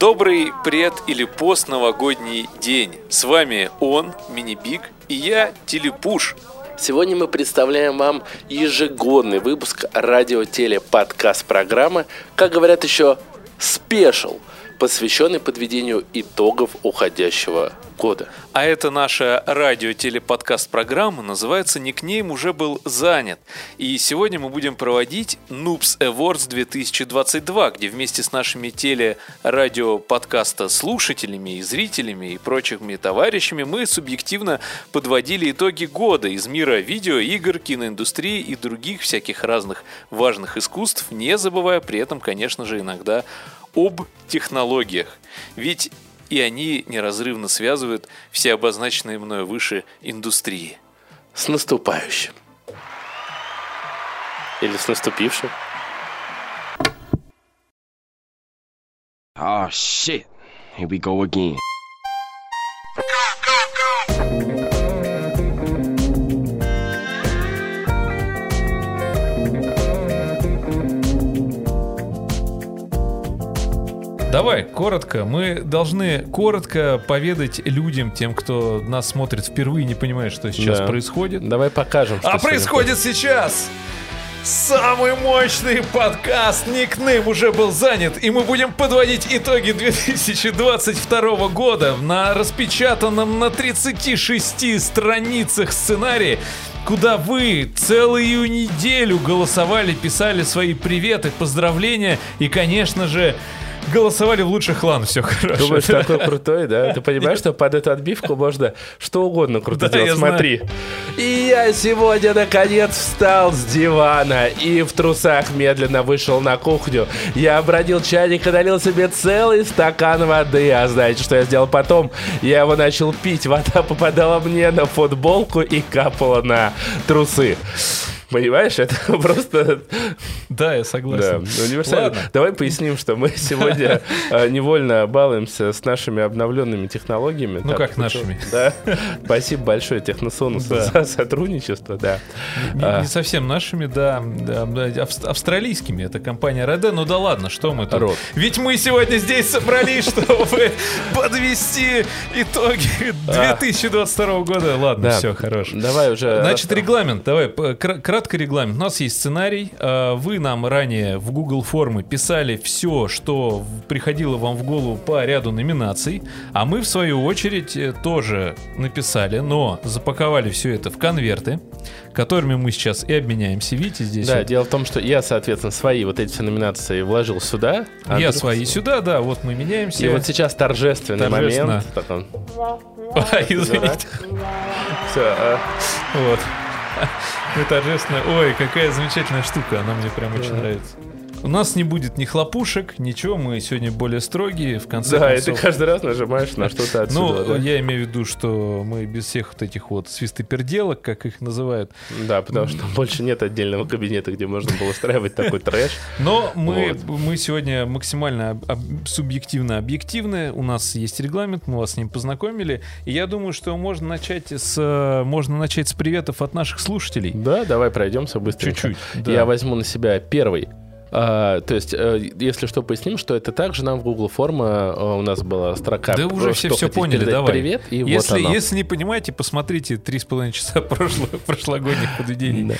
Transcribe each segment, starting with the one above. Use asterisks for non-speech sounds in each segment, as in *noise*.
Добрый пред или пост новогодний день. С вами он, Мини-Биг, и я, Телепуш. Сегодня мы представляем вам ежегодный выпуск радио-теле-подкаст программы, как говорят еще, спешл, посвященный подведению итогов уходящего года. А это наша радио-телеподкаст-программа, называется «Никнейм уже был занят». И сегодня мы будем проводить Noobs Awards 2022, где вместе с нашими теле-радио-подкаста слушателями и зрителями и прочими товарищами мы субъективно подводили итоги года из мира видео, игр, киноиндустрии и других всяких разных важных искусств, не забывая при этом, конечно же, иногда об технологиях. Ведь и они неразрывно связывают все обозначенные мною выше индустрии. С наступающим. Или с наступившим. Oh shit. Here we go again. Давай, коротко. Мы должны коротко поведать людям, тем, кто нас смотрит впервые, не понимает, что сейчас Да. происходит. Давай покажем, что А происходит сейчас самый мощный подкаст Никнейм уже был занят, и мы будем подводить итоги 2022 года на распечатанном на 36 страницах сценарии, куда вы целую неделю голосовали, писали свои приветы, поздравления и, конечно же, голосовали в лучший клан. Все хорошо. Думаешь, *laughs* такой крутой, да? Ты понимаешь, что под эту отбивку можно что угодно круто Да, делать? знаю. Смотри. И я сегодня, наконец, встал с дивана и в трусах медленно вышел на кухню. Я обродил чайник и налил себе целый стакан воды. А знаете, что я сделал потом? Я его начал пить. Вода попадала мне на футболку и капала на трусы. Понимаешь, это *laughs* просто Да, я да, согласен. универсально. Ладно. Давай поясним, что мы сегодня э, *laughs* невольно балуемся с нашими обновленными технологиями. Ну, как нашими. *laughs* Да. Спасибо большое Техносонусу Да. за сотрудничество, да. Не, А. не совсем нашими, да, да, да, авс- австралийскими. Это компания Red Ну да ладно, что мы тут? Род. Ведь мы сегодня здесь собрались, чтобы подвести итоги 2022 года. Ладно, Да. все, хорош. Давай уже. Значит, регламент. Давай, п- кра- кратко регламент. У нас есть сценарий. А, Вы нам ранее в Google формы писали все, что приходило вам в голову по ряду номинаций. А мы, в свою очередь, э, тоже написали, но запаковали все это в конверты, которыми мы сейчас и обменяемся. Видите, здесь Да, вот дело в том, что я, соответственно, свои вот эти все номинации вложил сюда. я Андрюх- свои сюда, да, вот мы меняемся. И вот сейчас торжественный Торжественно. момент. Потом, *laughs* А, извините. все, а, Вот. Мы торжественно. Ой, какая замечательная штука. Она мне прям очень нравится. У нас не будет ни хлопушек, ничего. Мы сегодня более строгие. В конце да, и ты концов. каждый раз нажимаешь на что-то Ну, отсюда. да? я имею в виду, что мы без всех вот этих вот свистоперделок, как их называют. Да, потому что больше нет отдельного кабинета, где можно было устраивать такой трэш. Но мы, мы сегодня максимально об- об- субъективно объективны. У нас есть регламент, мы вас с ним познакомили. И я думаю, что можно начать с, можно начать с приветов от наших слушателей. Да, давай пройдемся быстренько. Чуть-чуть. да. Я возьму на себя первый. А, то есть, э, если что, поясним, что это также нам в Google форма э, у нас была строка. Да уже э, все все поняли, давай. Привет, и если, вот оно. если не понимаете, посмотрите три с половиной часа прошло, *laughs* прошлогодних подведений. Да.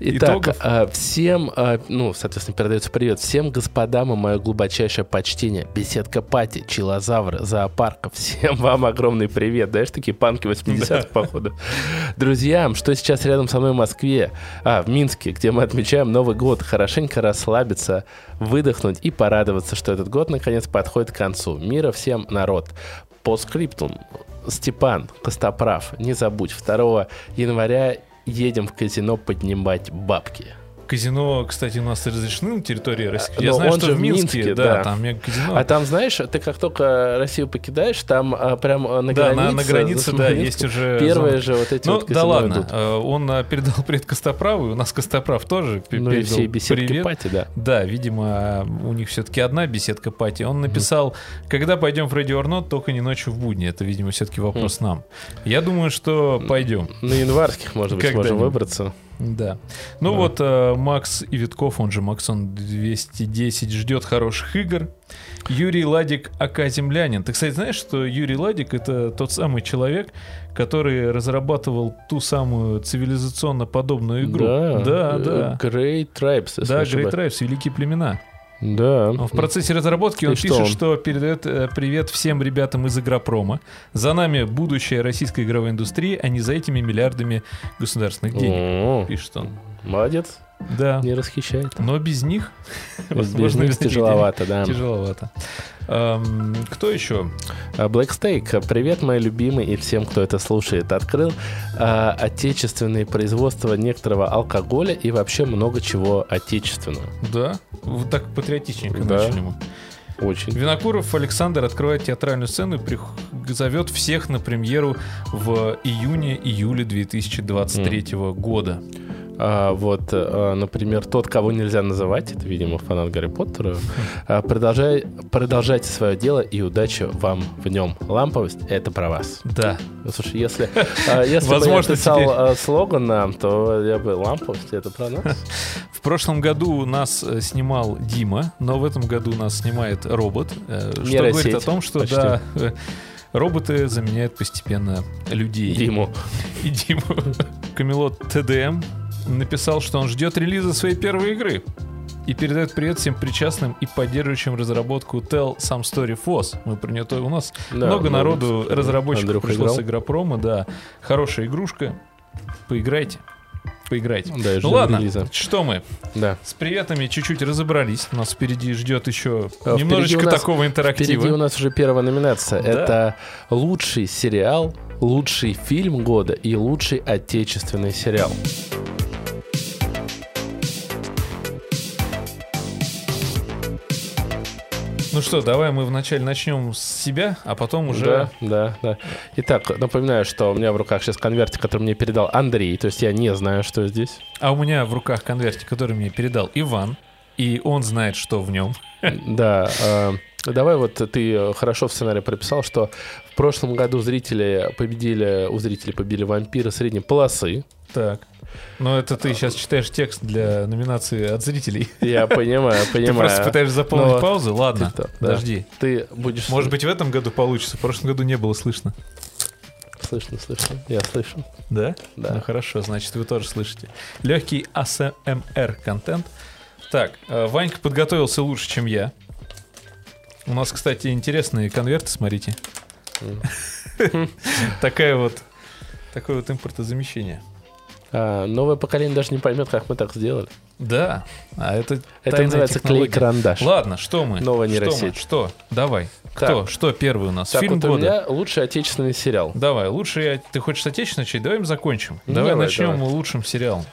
Итак, Итогов. а, всем, а, ну, соответственно, передается привет всем господам и мое глубочайшее почтение. Беседка Пати, Чилозавры, зоопарка. Всем вам огромный привет. Знаешь, такие панки 80-х, походу. Друзьям, что сейчас рядом со мной в Москве, а, в Минске, где мы отмечаем Новый год, хорошенько расслабиться, выдохнуть и порадоваться, что этот год наконец подходит к концу. Мира всем, народ. По скриптум. Степан Костоправ, не забудь, 2 января едем в казино поднимать бабки. Казино, кстати, у нас разрешены на территории России. Но Я знаю, он что же в Минске, Минске, да, да. там мега казино. А там, знаешь, ты как только Россию покидаешь, там а, прям а, на да, границе... на, на границе, да, есть уже... *laughs* Первые зоны. же вот эти Ну, вот да ладно, идут. э, он э, передал привет Костоправу, и у нас Костоправ тоже Ну и передал все беседки привет. пати, да. Да, видимо, у них все-таки одна беседка пати. Он написал, когда пойдем в Radio or Not, только не ночью в будни. Это, видимо, все-таки вопрос нам. Я думаю, что пойдем. На январских, может быть, сможем выбраться. Да. Ну Да. вот э, Макс Ивитков, он же Максон 210, ждет хороших игр. Юрий Ладик, АК Землянин. Ты, кстати, знаешь, что Юрий Ладик это тот самый человек, который разрабатывал ту самую цивилизационно подобную игру. Да, э, да. Great Tribes. Да, Great. Tribes, Великие племена. Да. В процессе разработки И он что пишет, он? что передает э, привет всем ребятам из Игропрома. За нами будущее российской игровой индустрии, а не за этими миллиардами государственных денег. О, Пишет он. Молодец, Да. не расхищает. Но без них, Без возможно, них тяжеловато, да. Тяжеловато. Эм, кто еще? А, Black Steak, привет, мои любимые и всем, кто это слушает. Открыл а, отечественные производства некоторого алкоголя и вообще много чего отечественного. Да. Вот так патриотичненько Да. начали мы. Очень. Винокуров Александр открывает театральную сцену и прих- зовет всех на премьеру в июне-июле 2023 года. А, вот, а, например, тот, кого нельзя называть, это, видимо, фанат Гарри Поттера, а, продолжай, продолжайте свое дело и удачи вам в нем. Ламповость — это про вас. Да. Ну, Слушай, если, а, если Возможно, бы я писал теперь- а, слоган нам, то я бы ламповость — это про нас. *laughs* В прошлом году нас э, снимал Дима, но в этом году нас снимает робот. э, Что Нейросеть говорит о том, что почти. да, роботы заменяют постепенно людей. Диму. И Диму. *laughs* Камелот ТДМ написал, что он ждет релиза своей первой игры. И передает привет всем причастным и поддерживающим разработку Tell Some Story FOSS. Мы про нее то- У нас Да, много ну, народу, разработчиков Андрюха пришло с играл. игропрома, да. Хорошая игрушка. Поиграйте. Поиграйте. Да, ну ладно, релиза. что мы? Да. С приветами чуть-чуть разобрались. Нас впереди ждет еще А, немножечко у нас- такого интерактива. Впереди у нас уже первая номинация. Да. Это лучший сериал, лучший фильм года и лучший отечественный сериал. Ну что, давай мы вначале начнем с себя, а потом уже... Да, да, да. Итак, напоминаю, что у меня в руках сейчас конвертик, который мне передал Андрей. То есть я не знаю, что здесь. А у меня в руках конвертик, который мне передал Иван, и он знает, что в нем. Да. э, Давай вот ты хорошо в сценарии прописал, что в прошлом году зрители победили, у зрителей победили вампиры средней полосы. Так. Но это ты сейчас читаешь текст для номинации от зрителей. Я понимаю, *laughs* Ты понимаю. просто пытаешься заполнить Но паузу? Ладно, ты- да. подожди. Ты будешь... Может быть, в этом году получится. В прошлом году не было слышно. Слышно, слышно. Я слышу. Да? Да. Ну хорошо, значит, вы тоже слышите. Легкий ASMR контент. Так, э, Ванька подготовился лучше, чем я. У нас, кстати, интересные конверты, смотрите. *laughs* Такая вот, такое вот импортозамещение. А, новое поколение даже не поймет, как мы так сделали. Да, а это Это называется клей-карандаш. Ладно, что мы? Новая Что мы? нейросеть. Что? Давай. Кто? Так. Что первый у нас? Так, Фильм вот у года. меня лучший отечественный сериал. Давай, лучше я... Ты хочешь с отечественного начать? Давай мы закончим. Ну, давай, давай, начнем давай. лучшим сериалом.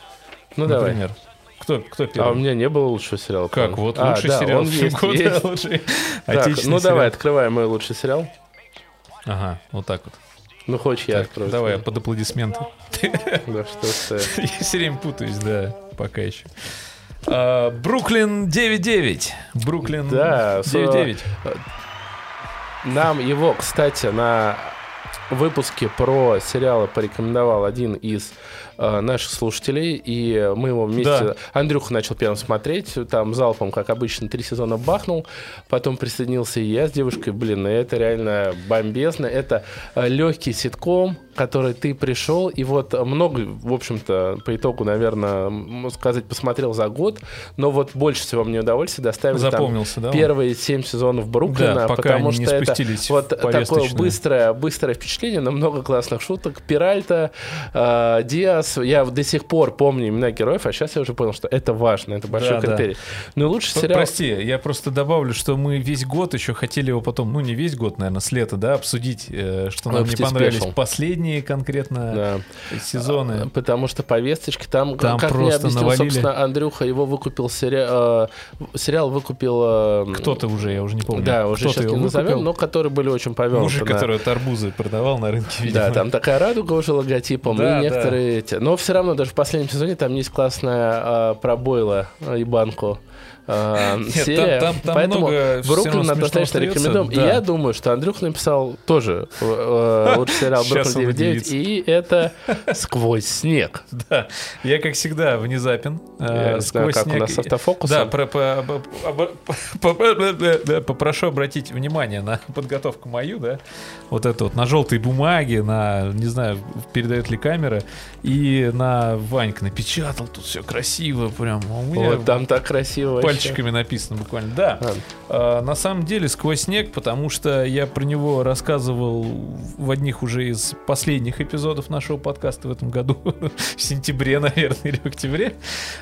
Ну давай. например. Кто, кто А первый? у меня не было лучшего сериала. Как? по-моему. Вот А, лучший да, сериал он фильм есть, года, есть. лучший Так, отечественный ну давай, сериал. открывай мой лучший сериал. Ага, вот так вот. Ну, хочешь, я Так, открою. давай, под аплодисменты. Да что ж ты. *laughs* Я все время путаюсь, да, пока еще. А, Бруклин 9-9. Бруклин Да, с- 9-9. Нам его, кстати, на выпуске про сериалы порекомендовал один из э, наших слушателей, и мы его вместе... Да. Андрюха начал первым смотреть, там залпом, как обычно, три сезона бахнул, потом присоединился и я с девушкой, блин, ну это реально бомбезно, это легкий ситком, который ты пришел, и вот много, в общем-то, по итогу, наверное, можно сказать, посмотрел за год, но вот больше всего мне удовольствие доставили там Запомнился, да? он? первые семь сезонов Бруклина, Да, пока потому что это вот такое быстрое, быстрое впечатление, но много классных шуток. Пиральта, э, Диас, я до сих пор помню имена героев, а сейчас я уже понял, что это важно, это большой Да, да. критерий. Ну и лучший П- сериал... Прости, я просто добавлю, что мы весь год еще хотели его потом, ну не весь год, наверное, с лета, да, обсудить, э, что нам не понравились спешл. Последние конкретно Да. сезоны. Потому что повесточки там, Там как мне просто объяснил, навалили. собственно, Андрюха, его выкупил сериал, сериал выкупил... э, Кто-то уже, я уже не помню. Да, уже сейчас не назовем, но которые были очень повернуты. Мужик, на- который арбузы продавал на рынке, видимо. Да, там такая радуга уже логотипом, Да, и некоторые эти. Но все равно даже в последнем сезоне там есть классная а, пробойла а, и банку э, *laughs* серия. там- там Поэтому много всё Бруклин равно однозначно смешного рекомендуем. остается, И да. я думаю, что Андрюх написал тоже э, лучший сериал Бруклин он 99, удивится. и это «Сквозь снег». *laughs* Да, я, как всегда, внезапен. Э, сквозь как у снег нас с и- автофокусом. Да, про- по- по- по- по- да, попрошу обратить внимание на *laughs* подготовку мою, да, вот это вот на желтой бумаге, на, не знаю, передает ли камера, и на Ванька напечатал, тут все красиво прям, а Вот там так красиво. Пальчиками написано буквально, да. А, на самом деле «Сквозь снег», потому что я про него рассказывал в одних уже из последних эпизодов нашего подкаста в этом году, *laughs* в сентябре, наверное, или в октябре.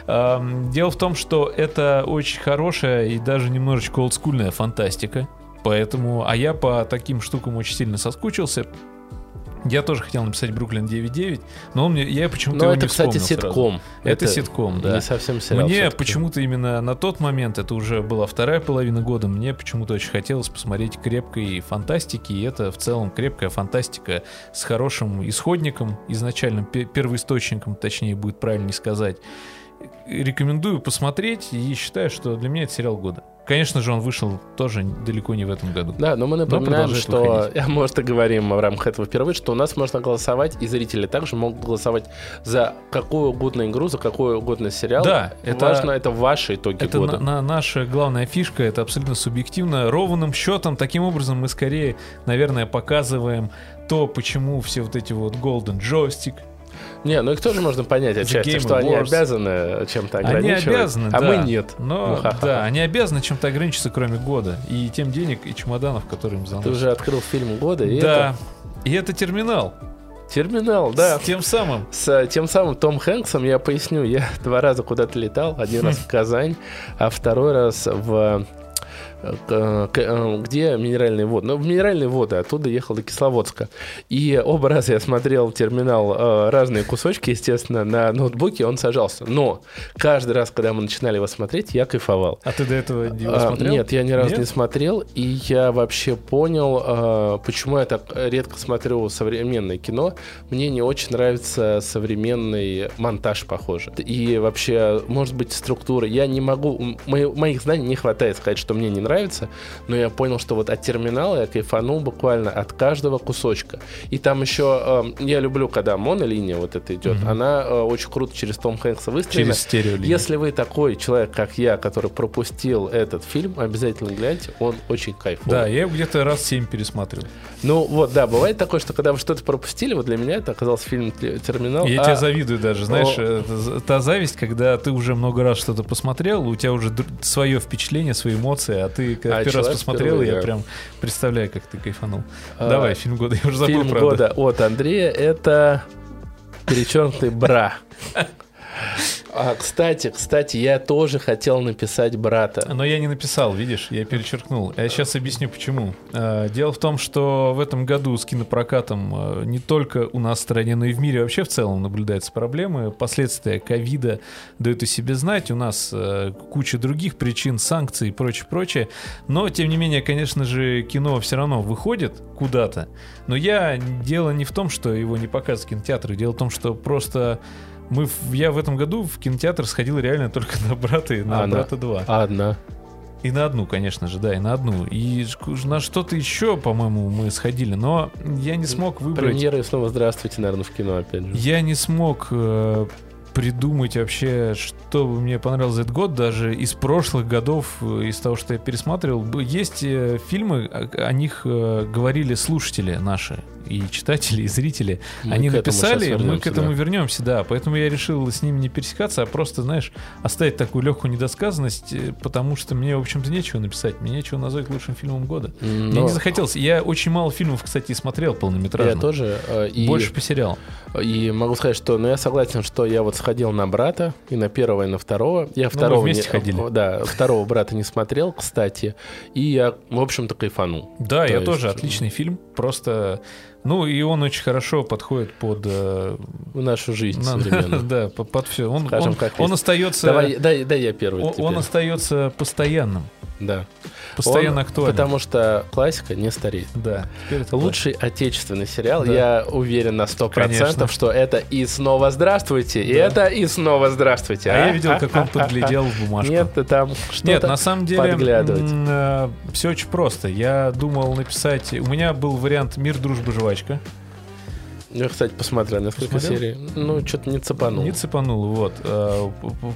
Ам, Дело в том, что это очень хорошая и даже немножечко олдскульная фантастика. Поэтому, а я по таким штукам очень сильно соскучился. Я тоже хотел написать Бруклин 9.9, но он мне, я почему-то его это, не кстати, ситком. Это ситком, да. Не совсем сериал. Мне почему-то именно на тот момент, это уже была вторая половина года, мне почему-то очень хотелось посмотреть крепкой фантастики, и это в целом крепкая фантастика с хорошим исходником, изначальным пе- первоисточником, точнее будет правильнее сказать. Рекомендую посмотреть и считаю, что для меня это сериал года. Конечно же, он вышел тоже далеко не в этом году. Да, но мы напоминаем, продолжает что, выходить. *laughs* может, и говорим в рамках этого впервые, что у нас можно голосовать, и зрители также могут голосовать за какую угодно игру, за какой угодно сериал. Да, это- Важно, это ваши итоги Это года. на- на- наша главная фишка, это абсолютно субъективно. Ровным счетом, таким образом мы скорее, наверное, показываем то, почему все вот эти вот Golden Joystick, Не, ну их тоже можно понять отчасти, что они обязаны чем-то Они ограничивать, обязаны, а да. мы нет. Но, Мухаха. да, они обязаны чем-то ограничиться, кроме года. И тем денег, и чемоданов, которые им Ты заносят. уже открыл фильм года, и Да. И это терминал. это терминал, да. С тем самым. С э, тем самым Том Хэнксом я поясню, я *laughs* два раза куда-то летал, один раз *laughs* в Казань, а второй раз в где минеральные воды? Ну, минеральные воды, оттуда ехал до Кисловодска. И оба раза я смотрел терминал, э, разные кусочки, естественно, на ноутбуке, он сажался. Но каждый раз, когда мы начинали его смотреть, я кайфовал. А ты до этого его А, смотрел? Нет, я ни разу Нет? не смотрел, и я вообще понял, а, почему я так редко смотрю современное кино. Мне не очень нравится современный монтаж, похоже. И вообще, может быть, структура. Я не могу, моих знаний не хватает сказать, что мне не нравится, но я понял, что вот от терминала я кайфанул буквально от каждого кусочка. И там еще, э, я люблю, когда монолиния вот эта идет, Мгм. она э, очень круто через Том Хэнкса выстроена. Через стереолинию. Если вы такой человек, как я, который пропустил этот фильм, обязательно гляньте, он очень кайфовый. Да, я его где-то раз семь пересматривал. Ну вот, да, бывает такое, что когда вы что-то пропустили, вот для меня это оказался фильм «Т- «Терминал». Я а- тебе завидую даже, знаешь, О. з- та зависть, когда ты уже много раз что-то посмотрел, у тебя уже свое впечатление, свои эмоции, а ты когда А первый раз посмотрел, впервые, я да. прям представляю, как ты кайфанул. а, Давай, фильм года, я уже забыл, Фильм правда. года от Андрея это перечеркнутый бра. *laughs* А, кстати, кстати, я тоже хотел написать брата. Но я не написал, видишь, я перечеркнул. Я сейчас объясню почему. Э, Дело в том, что в этом году с кинопрокатом э, не только у нас в стране, но и в мире вообще в целом наблюдаются проблемы. Последствия ковида дают о себе знать. У нас э, куча других причин, санкций и прочее, прочее. Но, тем не менее, конечно же, кино все равно выходит куда-то. Но я дело не в том, что его не показывают в кинотеатрах. Дело в том, что просто мы, я в этом году в кинотеатр сходил реально только на брата и на А, брата 2. Одна. И на одну, конечно же, да, и на одну. И на что-то еще, по-моему, мы сходили, но я не смог выбрать. Премьера и снова здравствуйте, наверное, в кино опять же. Я не смог э, придумать вообще, что бы мне понравилось за этот год, даже из прошлых годов, э, из того, что я пересматривал. Есть э, фильмы, о, о них э, говорили слушатели наши, и читатели, и зрители. Мы Они написали, мы к этому да. вернемся, да. Поэтому я решил с ними не пересекаться, а просто, знаешь, оставить такую легкую недосказанность, э, потому что мне, в общем-то, нечего написать, мне нечего назвать лучшим фильмом года. Мне Но не захотелось. Я очень мало фильмов, кстати, смотрел полнометражных. Я тоже. э, И... Больше по сериалам. И могу сказать, что ну, я согласен, что я вот сходил на брата, и на первого, и на второго. Я второго Ну, вместе не, ходили. Да, второго брата не смотрел, кстати. И я, в общем-то, кайфанул. Да, То я есть, тоже отличный фильм. Просто. Ну, и он очень хорошо подходит под. э, нашу жизнь на- современную. *laughs* да, по- под все. Он, Скажем, он, как он есть. остается. Давай, дай, дай я первый он, он остается постоянным. Да. Постоянно Он- актуален. Потому что классика не стареет. Да. Лучший отечественный сериал, Да. я уверен на 100%, Конечно. что это и снова здравствуйте, и Да. это и снова здравствуйте. А я видел, как он подглядел в бумажку. Нет, ты там что-то Нет, на самом деле подглядывать. все очень просто. Я думал написать... У меня был вариант «Мир, дружба, жвачка». Я, кстати, посмотрел несколько Посмотрел? серий. Ну, что-то не цепанул. Не цепанул, вот. Э,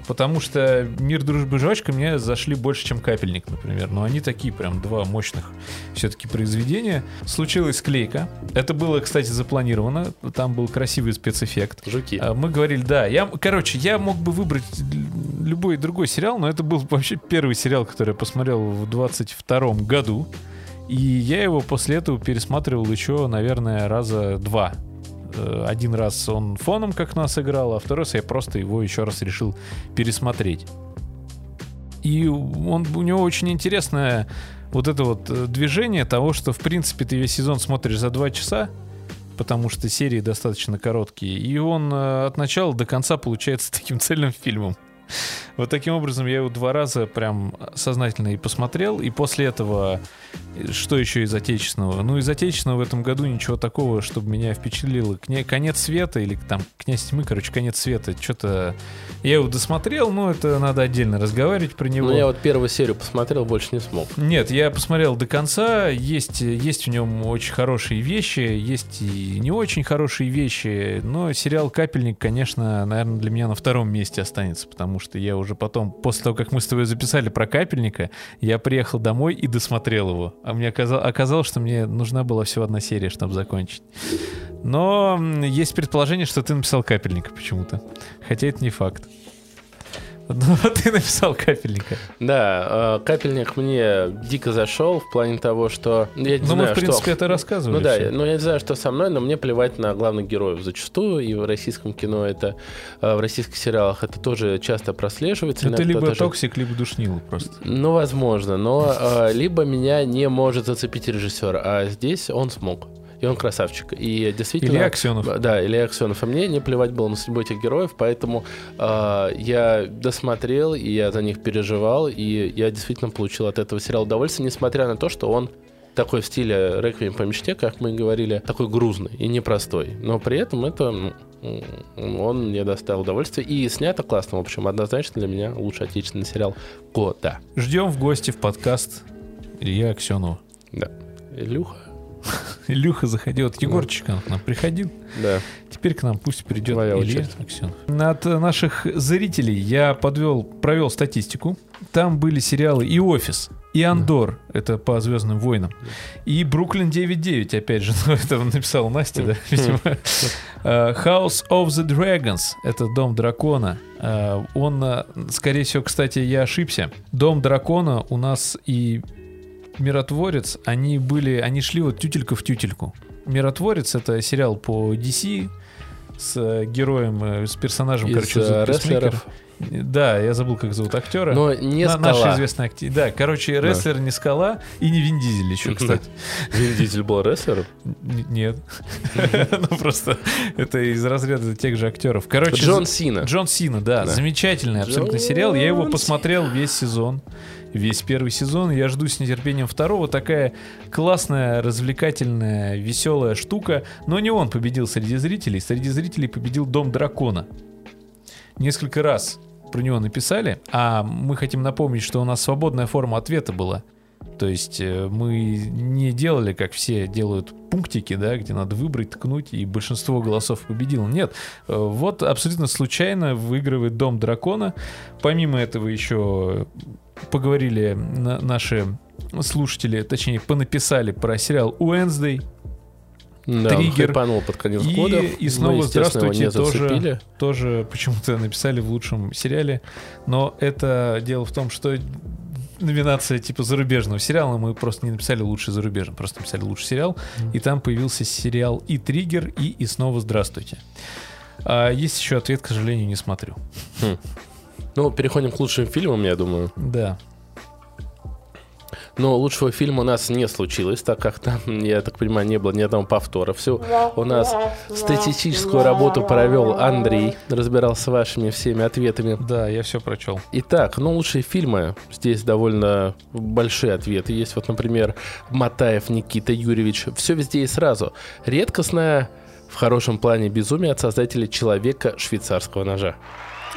Потому что «Мир, дружба, жвачка» мне зашли больше, чем «Капельник», например. Но они такие прям два мощных все-таки произведения. Случилась склейка. Это было, кстати, запланировано. Там был красивый спецэффект. Жуки. А, Мы говорили, да. Я, короче, я мог бы выбрать любой другой сериал, но это был вообще первый сериал, который я посмотрел в 22 году. И я его после этого пересматривал еще, наверное, раза два. Э, Один раз он фоном как нас играл, а второй раз я просто его еще раз решил пересмотреть. И он, у него очень интересное вот это вот э, движение того, что, в принципе, ты весь сезон смотришь за два часа, потому что серии достаточно короткие, и он э, от начала до конца получается *laughs* таким цельным фильмом. Вот таким образом я его два раза прям сознательно и посмотрел, и после этого что еще из отечественного? Ну, из отечественного в этом году ничего такого, чтобы меня впечатлило. Конец света или там Князь тьмы, короче, конец света. Что-то я его досмотрел, но это надо отдельно разговаривать про него. Ну, я вот первую серию посмотрел, больше не смог. Нет, я посмотрел до конца. Есть, есть в нем очень хорошие вещи, есть и не очень хорошие вещи. Но сериал Капельник, конечно, наверное, для меня на втором месте останется, потому что я уже потом, после того, как мы с тобой записали про Капельника, я приехал домой и досмотрел его. А мне оказалось, что мне нужна была всего одна серия, чтобы закончить. Но есть предположение, что ты написал Капельника почему-то. Хотя это не факт. Но *laughs* ты написал Капельника. Да, э, капельник мне дико зашел в плане того, что я не Ну, мы, знаю, в принципе, что... это рассказывали. Ну да, всё. ну я не знаю, что со мной, но мне плевать на главных героев зачастую, и в российском кино это, э, в российских сериалах это тоже часто прослеживается. Это либо даже- токсик, либо душнило просто. Ну, возможно, но э, либо меня не может зацепить режиссер, а здесь он смог. И он красавчик. И действительно... Илья Аксенов. Да, Илья Аксенов. И мне не плевать было на судьбу этих героев, поэтому э, я досмотрел, и я за них переживал, и я действительно получил от этого сериала удовольствие, несмотря на то, что он такой в стиле «Реквием по мечте», как мы говорили, такой грузный и непростой. Но при этом это... Он мне доставил удовольствие. И снято классно, в общем. Однозначно для меня лучший отечественный сериал года. Ждем в гости в подкаст Илья Аксенова. Да. Илюха? *laughs* Илюха заходил. Вот Егорчик он к нам приходил. Да. Теперь к нам пусть придет Твоя Илья. Аксенов. От наших зрителей я подвел, провел статистику. Там были сериалы и «Офис», и «Андор», это по «Звездным войнам», и «Бруклин 9.9», опять же, *laughs* ну, это написала Настя, да, видимо. Э, «House of the Dragons», это «Дом дракона». Э, Он, э, скорее всего, кстати, я ошибся. «Дом дракона» у нас и «Миротворец», они были, они шли вот тютелька в тютельку. «Миротворец» — это сериал по DC, с э, героем, э, с персонажем, Из короче, э, рестлеров. Да, я забыл, как зовут актера. Но не На- Наш скала. известный актер. Да, короче, рестлер не скала и не Вин Дизель еще, кстати. Вин Дизель был рестлером? Нет. *laughs* Ну просто это из разряда тех же актеров. Короче, Джон Сина. Джон Сина, да, замечательный абсолютно сериал. Я его посмотрел весь сезон. Весь первый сезон. Я жду с нетерпением второго. Такая классная, развлекательная, веселая штука. Но не он победил среди зрителей. Среди зрителей победил Дом Дракона. Несколько раз про него написали, а мы хотим напомнить, что у нас свободная форма ответа была. То есть э, мы не делали, как все делают пунктики, да, где надо выбрать, ткнуть, и большинство голосов победило. Нет, э, вот абсолютно случайно выигрывает Дом Дракона. Помимо этого еще поговорили на- наши слушатели, точнее, понаписали про сериал Уэнсдей. Да, он Триггер. хайпанул под конец И- года. и снова его здравствуйте, тоже- тоже почему-то написали в лучшем сериале. Но это дело в том, что номинация типа зарубежного сериала мы просто не написали лучший зарубежный, просто написали лучший сериал. И там появился сериал и Триггер, и И снова здравствуйте. А есть еще ответ, к сожалению, не смотрю. Ну, переходим к лучшим фильмам, я думаю. Да. Но лучшего фильма у нас не случилось, так как там, *laughs* я так понимаю, не было ни одного повтора. Все, у нас статистическую работу провел Андрей, разбирался с вашими всеми ответами. Да, я все прочел. Итак, ну лучшие фильмы. Здесь довольно большие ответы. Есть вот, например, Матаев Никита Юрьевич. Все везде и сразу. Редкостная в хорошем плане безумие от создателя человека швейцарского ножа.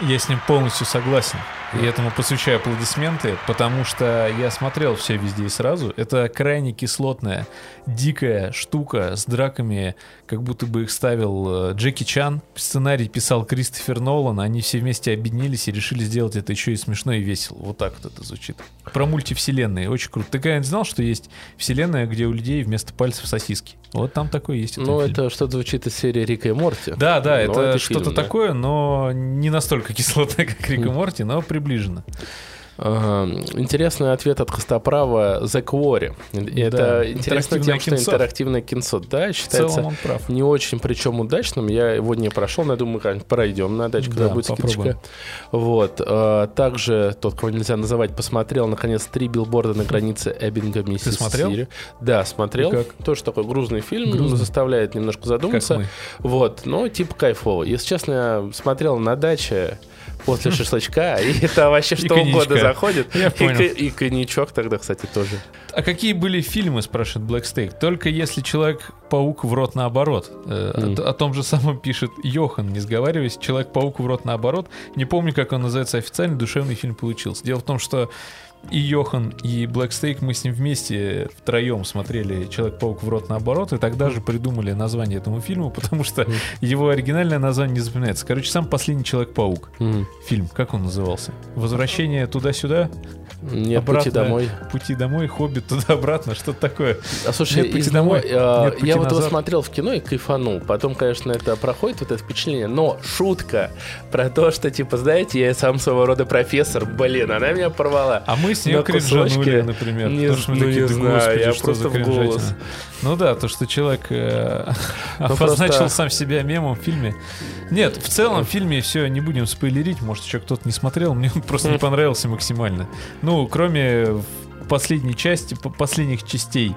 Я с ним полностью согласен. И этому посвящаю аплодисменты, потому что я смотрел все везде и сразу. Это крайне кислотная, дикая штука с драками, как будто бы их ставил э, Джеки Чан. Сценарий писал Кристофер Нолан. Они все вместе объединились и решили сделать это еще и смешно и весело. Вот так вот это звучит. Про мультивселенные. Очень круто. Ты когда знал, что есть вселенная, где у людей вместо пальцев сосиски? Вот там такое есть. Ну, это что-то звучит из серии Рика и Морти. Да, да, но это, это что-то фильм, такое, но не настолько *laughs* кислотное, как Рик и *laughs* Морти, но приближено. Интересный ответ от Костоправа The Quarry. Это да, интересно тем, что интерактивное кинцо. Да, считается не очень причем удачным. Я его не прошел, но я думаю, пройдем на дачу, когда да, будет скидочка. Вот. А, также тот, кого нельзя называть, посмотрел, наконец, три билборда на границе Эббинга, Миссисипи. Ты смотрел? Да, смотрел. И как? Тоже такой грузный фильм, грузный. заставляет немножко задуматься. Вот, но типа кайфово. Если честно, я смотрел на даче после *laughs* шашлычка, и это вообще что угодно заходит. Я понял. И коньячок тогда, кстати, тоже. А какие были фильмы, спрашивает Black Steak? Только если Человек-паук в рот наоборот. О, о том же самом пишет Йохан, не сговариваясь. Человек-паук в рот наоборот. Не помню, как он называется официально, душевный фильм получился. Дело в том, что и Йохан, и Блэкстейк, мы с ним вместе втроем смотрели «Человек-паук в рот наоборот», и тогда же придумали название этому фильму, *laughs* потому что mm. его оригинальное название не запоминается. Короче, сам «Последний Человек-паук» mm. фильм, как он назывался? «Возвращение туда-сюда»? Нет, обратно, пути домой. Пути домой, хоббит туда-обратно, что-то такое. А слушай, Нет, пути домой. А, Нет, я вот его смотрел в кино и кайфанул. Потом, конечно, это проходит, вот это впечатление. Но шутка про то, что, типа, знаете, я сам своего рода профессор, блин, она меня порвала. А мы с нее кринжанули, например. Не, потому, что мы ну, такие, не знаю, я просто в голос. Ну да, то, что человек э, ну, *laughs* обозначил просто... сам себя мемом в фильме. Нет, в целом в фильме все, не будем спойлерить, может, еще кто-то не смотрел, мне он *laughs* просто не понравился максимально. Ну, кроме последней части, последних частей.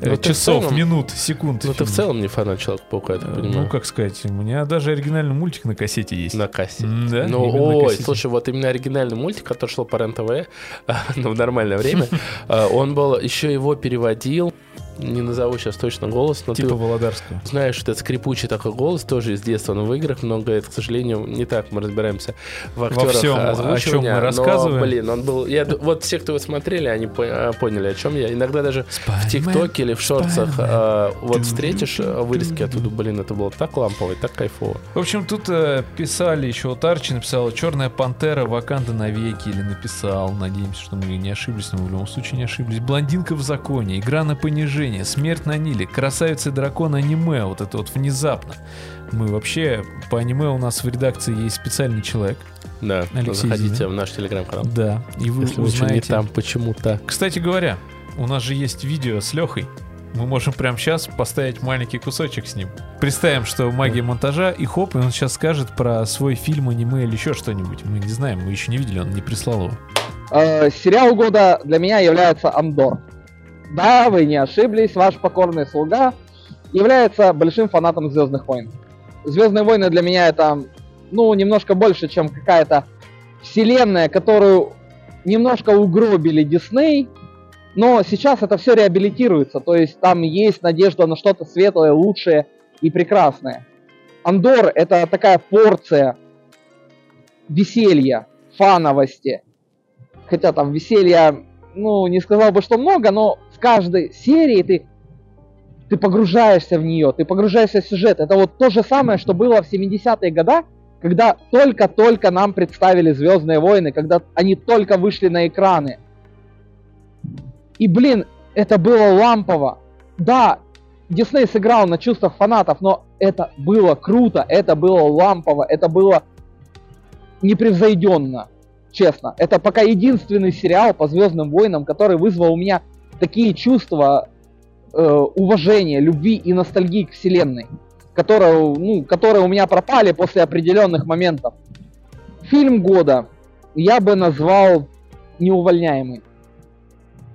Э, ну, часов, целом, минут, секунд. Ну, ты в целом не фанат Человека-паука, я так понимаю. Ну, как сказать, у меня даже оригинальный мультик на кассете есть. На кассете? Да, Ну, ой, слушай, вот именно оригинальный мультик, который шел по РЕН-ТВ, *laughs* ну, в нормальное время, а, *laughs* он был, еще его переводил не назову сейчас точно голос, но типа ты Володарского. знаешь, что это скрипучий такой голос, тоже из детства, но в играх много, это, к сожалению, не так мы разбираемся в актерах Во всем, о чем мы рассказываем. Но, блин, он был... Я, вот все, кто вы смотрели, они а, поняли, о чем я. Иногда даже в ТикТоке или в шорцах а, вот встретишь а, вырезки оттуда, блин, это было так лампово и так кайфово. В общем, тут э, писали еще, вот Арчи написал «Черная пантера, Ваканда навеки» или написал, надеемся, что мы не ошиблись, но в любом случае не ошиблись. «Блондинка в законе», «Игра на понижение», продолжение. Смерть на Ниле. Красавица и дракон аниме. Вот это вот внезапно. Мы вообще, по аниме у нас в редакции есть специальный человек. Да, Алексей заходите Зимин. в наш телеграм-канал. Да, и вы Если узнаете. не там почему-то. Кстати говоря, у нас же есть видео с Лехой. Мы можем прямо сейчас поставить маленький кусочек с ним. Представим, что магия монтажа, и хоп, и он сейчас скажет про свой фильм, аниме или еще что-нибудь. Мы не знаем, мы еще не видели, он не прислал его. Э, сериал года для меня является Андор. Да, вы не ошиблись, ваш покорный слуга является большим фанатом Звездных войн. Звездные войны для меня это, ну, немножко больше, чем какая-то вселенная, которую немножко угробили Дисней, но сейчас это все реабилитируется, то есть там есть надежда на что-то светлое, лучшее и прекрасное. Андор это такая порция веселья, фановости, хотя там веселья, ну, не сказал бы, что много, но каждой серии ты, ты погружаешься в нее, ты погружаешься в сюжет. Это вот то же самое, что было в 70-е годы, когда только-только нам представили Звездные войны, когда они только вышли на экраны. И, блин, это было лампово. Да, Дисней сыграл на чувствах фанатов, но это было круто, это было лампово, это было непревзойденно, честно. Это пока единственный сериал по Звездным войнам, который вызвал у меня такие чувства э, уважения, любви и ностальгии к вселенной, которые, ну, которые у меня пропали после определенных моментов. Фильм года я бы назвал «Неувольняемый».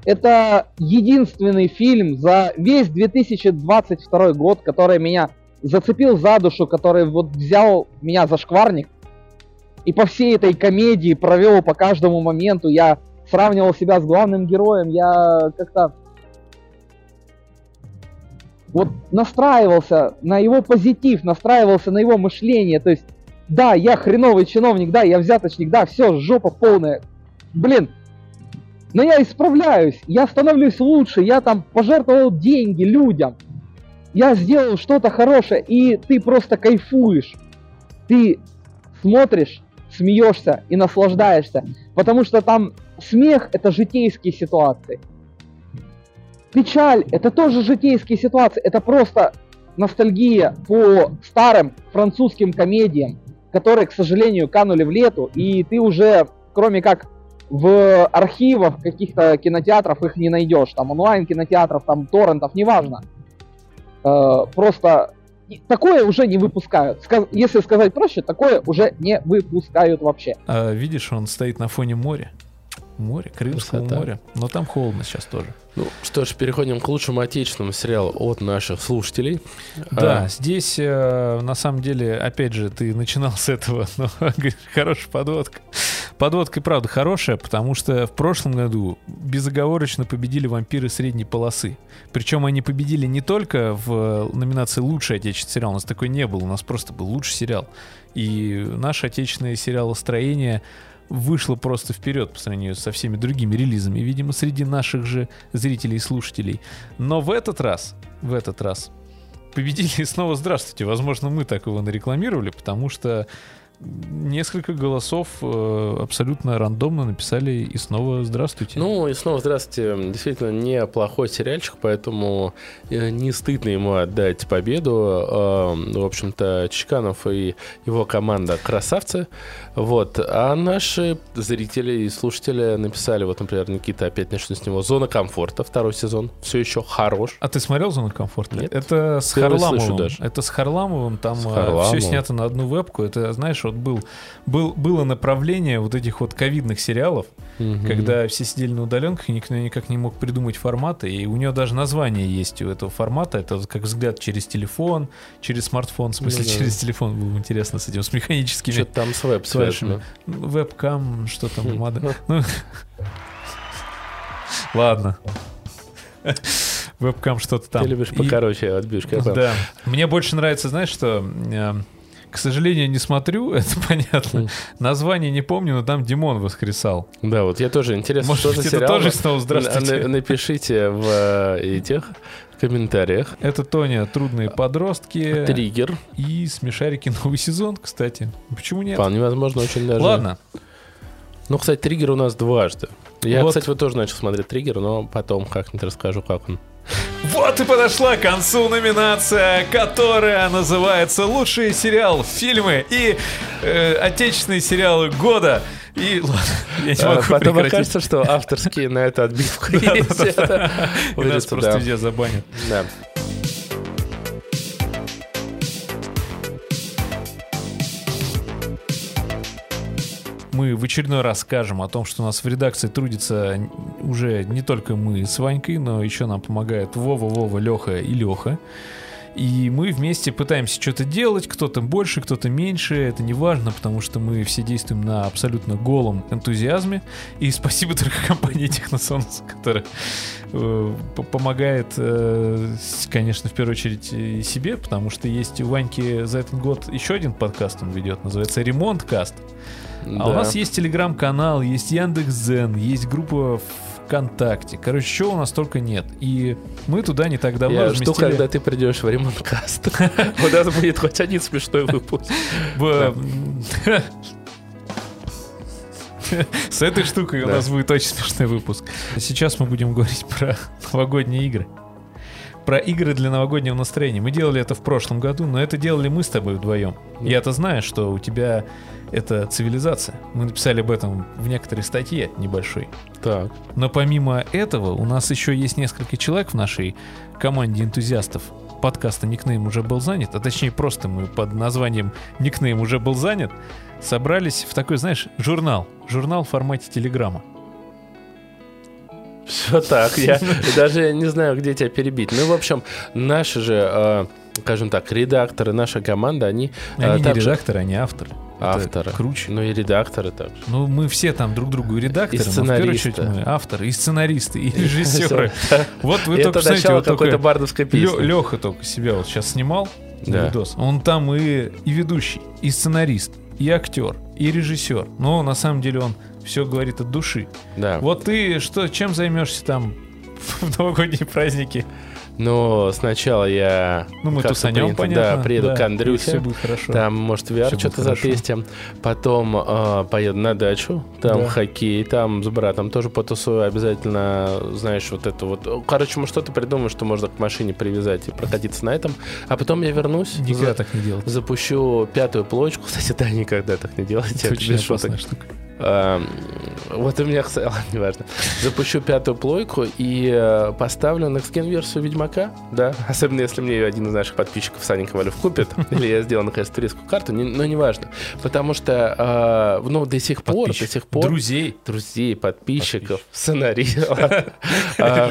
Это единственный фильм за весь 2022 год, который меня зацепил за душу, который вот взял меня за шкварник и по всей этой комедии провел по каждому моменту. Я сравнивал себя с главным героем, я как-то вот настраивался на его позитив, настраивался на его мышление. То есть, да, я хреновый чиновник, да, я взяточник, да, все, жопа полная. Блин, но я исправляюсь, я становлюсь лучше, я там пожертвовал деньги людям, я сделал что-то хорошее, и ты просто кайфуешь. Ты смотришь, смеешься и наслаждаешься, потому что там смех это житейские ситуации. Печаль – это тоже житейские ситуации, это просто ностальгия по старым французским комедиям, которые, к сожалению, канули в лету, и ты уже, кроме как в архивах каких-то кинотеатров их не найдешь, там онлайн кинотеатров, там торрентов, неважно. Э, просто такое уже не выпускают. Сказ- если сказать проще, такое уже не выпускают вообще. А, видишь, он стоит на фоне моря. Море, Крымского Красота. моря. Но там холодно сейчас тоже. Ну что ж, переходим к лучшему отечественному сериалу от наших слушателей. Да, А, здесь э, на самом деле, опять же, ты начинал с этого, *laughs* но хорошая подводка. Подводка и правда хорошая, потому что в прошлом году безоговорочно победили вампиры средней полосы. Причем они победили не только в номинации лучший отечественный сериал, у нас такой не было, у нас просто был лучший сериал. И наше отечественное сериалостроение вышло просто вперед по сравнению со всеми другими релизами, видимо, среди наших же зрителей и слушателей. Но в этот раз, в этот раз победили снова здравствуйте. Возможно, мы так его нарекламировали, потому что несколько голосов э, абсолютно рандомно написали и снова здравствуйте. Ну и снова здравствуйте. Действительно, неплохой сериальчик, поэтому э, не стыдно ему отдать победу. Э, В общем-то, Чеканов и его команда красавцы. Вот. А наши зрители и слушатели написали, вот, например, Никита опять начну с него, «Зона комфорта», второй сезон, все еще хорош. А ты смотрел «Зону комфорта»? Нет. Это с Первый Харламовым. даже. Это с Харламовым, там С все Харламовым. снято на одну вебку. Это, знаешь, вот был, был, было направление вот этих вот ковидных сериалов, Мгм. когда все сидели на удаленках, и никто никак не мог придумать форматы, и у него даже название есть у этого формата, это вот как взгляд через телефон, через смартфон, в смысле Ну да. через телефон, было интересно с этим, с механическими Что-то там с веб связано. Ну, Вебкам, что там, *laughs* модель. Ну, Ладно. Вебкам что-то там. Ты любишь И- покороче я понял. Да. Мне больше нравится, знаешь, что... К сожалению, не смотрю, *laughs* это понятно. Название не помню, но там Димон воскресал. Да, вот я тоже интересно, Может что быть, за это сериал. тоже снова здравствуйте. На- Напишите в этих комментариях. Это Тоня «Трудные подростки» Триггер. и «Смешарики. Новый сезон», кстати. Почему нет? Вполне возможно, очень даже. Ладно, Ну, кстати, триггер у нас дважды. Я, Вот. кстати, вот тоже начал смотреть триггер, но потом как-нибудь расскажу, как он. Вот и подошла к концу номинация, которая называется «Лучший сериал, фильмы и э, отечественные сериалы года». И ладно, я не А, могу потом прекратить. окажется, что авторские на это отбивка есть. И нас просто везде забанят. Да. Мы в очередной раз скажем о том, что у нас в редакции трудится уже не только мы с Ванькой, но еще нам помогают Вова, Вова, Леха и Леха. И мы вместе пытаемся что-то делать, кто-то больше, кто-то меньше, это не важно, потому что мы все действуем на абсолютно голом энтузиазме. И спасибо только компании Техносонус, которая э, помогает, э, конечно, в первую очередь и себе, потому что есть у Ваньки за этот год еще один подкаст он ведет, называется А у нас есть телеграм-канал, есть Яндекс.Зен, есть группа ВКонтакте. Короче, чего у нас только нет. И мы туда не так давно Я жду, разместили когда ты придешь в ремонткаст. *laughs* У нас будет хоть один смешной выпуск. в- С этой штукой у нас будет очень смешной выпуск. Сейчас мы будем говорить про новогодние игры. Про игры для новогоднего настроения. Мы делали это в прошлом году, но это делали мы с тобой вдвоем. Я-то знаю, что у тебя это цивилизация. Мы написали об этом в некоторой статье небольшой. Так. Но помимо этого, у нас еще есть несколько человек в нашей команде энтузиастов. Подкаста «Никнейм уже был занят», а точнее просто мы под названием «Никнейм уже был занят» собрались в такой, знаешь, журнал. Журнал в формате телеграмма. Все так, я даже не знаю, где тебя перебить. Ну, в общем, наши же, э, скажем так, редакторы, наша команда, они... э, Они не также- редакторы, они авторы. Это Авторы. круче. Ну и редакторы также. Ну, мы все там друг другу и редакторы, И но в первую очередь мы авторы, и сценаристы, и *laughs* режиссеры. Вот вы только это начало вот какой-то бардовской песни. Леха только себя вот сейчас снимал Да. видос. Он там и, и ведущий, и сценарист, и актер, и режиссер. Но на самом деле он все говорит от души. Да. Вот ты что, чем займешься там *laughs* в новогодние праздники? Но сначала я... Ну, мы тусанем, принято, понятно. Да, приеду к Все Андрюхе. будет хорошо. Там, может, VR что-то затестим. Потом э, поеду на дачу. Там Да. хоккей. Там с братом тоже потусую. Обязательно, знаешь, вот это вот. Короче, мы что-то придумаем, что можно к машине привязать и прокатиться на этом. А потом я вернусь. Никогда за- так не делать. Запущу пятую плойку. *laughs* Кстати, да, никогда так не делайте. Это Это очень опасная штука. Эм, Вот у меня, *laughs* неважно. Запущу пятую плойку и э, поставлю Next версию Ведьмака, да. Особенно если мне один из наших подписчиков, Саня Ковалев, купит. *laughs* Или я сделаю, наконец, туристскую карту, не- но неважно. Потому что, э, ну, до сих пор, до сих пор... Друзей. Друзей, подписчиков, сценаристов. *laughs* А.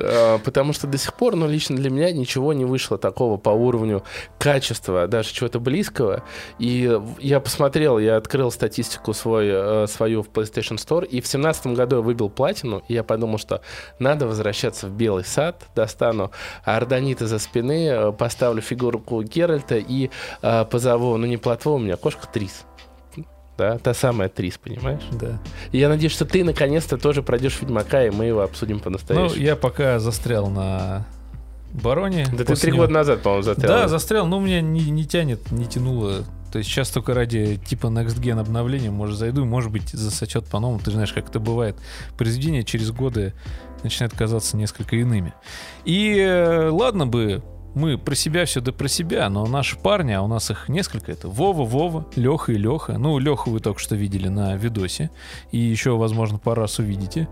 Э, Потому что до сих пор, ну, лично для меня ничего не вышло такого по уровню качества, даже чего-то близкого. И я посмотрел, я открыл статистику свой, э, свою в PlayStation Store, и в семнадцатом году я выбил платину, и я подумал, что надо возвращаться в Белый сад, достану Ордонита за спины, э, поставлю фигурку Геральта и э, позову, ну, не плотву, у меня кошка Трис. Да, та самая Трис, понимаешь? Да. И я надеюсь, что ты наконец-то тоже пройдешь Ведьмака, и мы его обсудим Ну, по-настоящему. я пока застрял на Бароне. Да ты три года назад, по-моему, застрял. Да, застрял, но у меня не, не тянет, не тянуло. То есть сейчас только ради типа Next Gen обновления, может, зайду, может быть, засочет по-новому. Ты знаешь, как это бывает. Произведения через годы начинают казаться несколько иными. И э, ладно бы мы про себя все да про себя, но наши парни, а у нас их несколько, это Вова, Вова, Леха и Леха. Ну, Леху вы только что видели на видосе, и еще, возможно, пару раз увидите.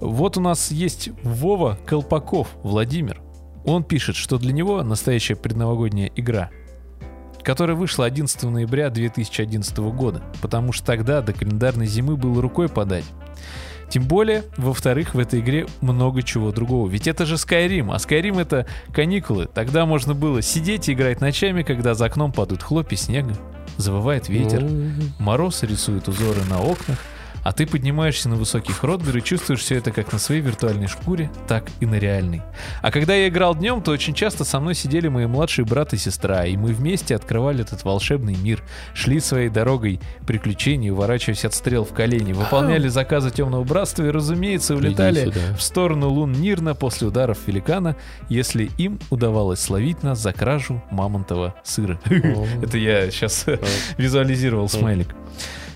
Вот у нас есть Вова Колпаков, Владимир. Он пишет, что для него настоящая предновогодняя игра, которая вышла 11 ноября 2011 года, потому что тогда до календарной зимы было рукой подать. Тем более, во-вторых, в этой игре много чего другого. Ведь это же Skyrim, а Skyrim это каникулы. Тогда можно было сидеть и играть ночами, когда за окном падают хлопья снега, завывает ветер, мороз рисует узоры на окнах, а ты поднимаешься на высокий Хротбер и чувствуешь все это как на своей виртуальной шкуре, так и на реальной. А когда я играл днем, то очень часто со мной сидели мои младшие брат и сестра, и мы вместе открывали этот волшебный мир, шли своей дорогой приключений, уворачиваясь от стрел в колени, выполняли заказы Темного Братства и, разумеется, улетали в сторону лун Нирна после ударов великана, если им удавалось словить нас за кражу мамонтового сыра. *laughs* Это я сейчас *laughs* визуализировал смайлик.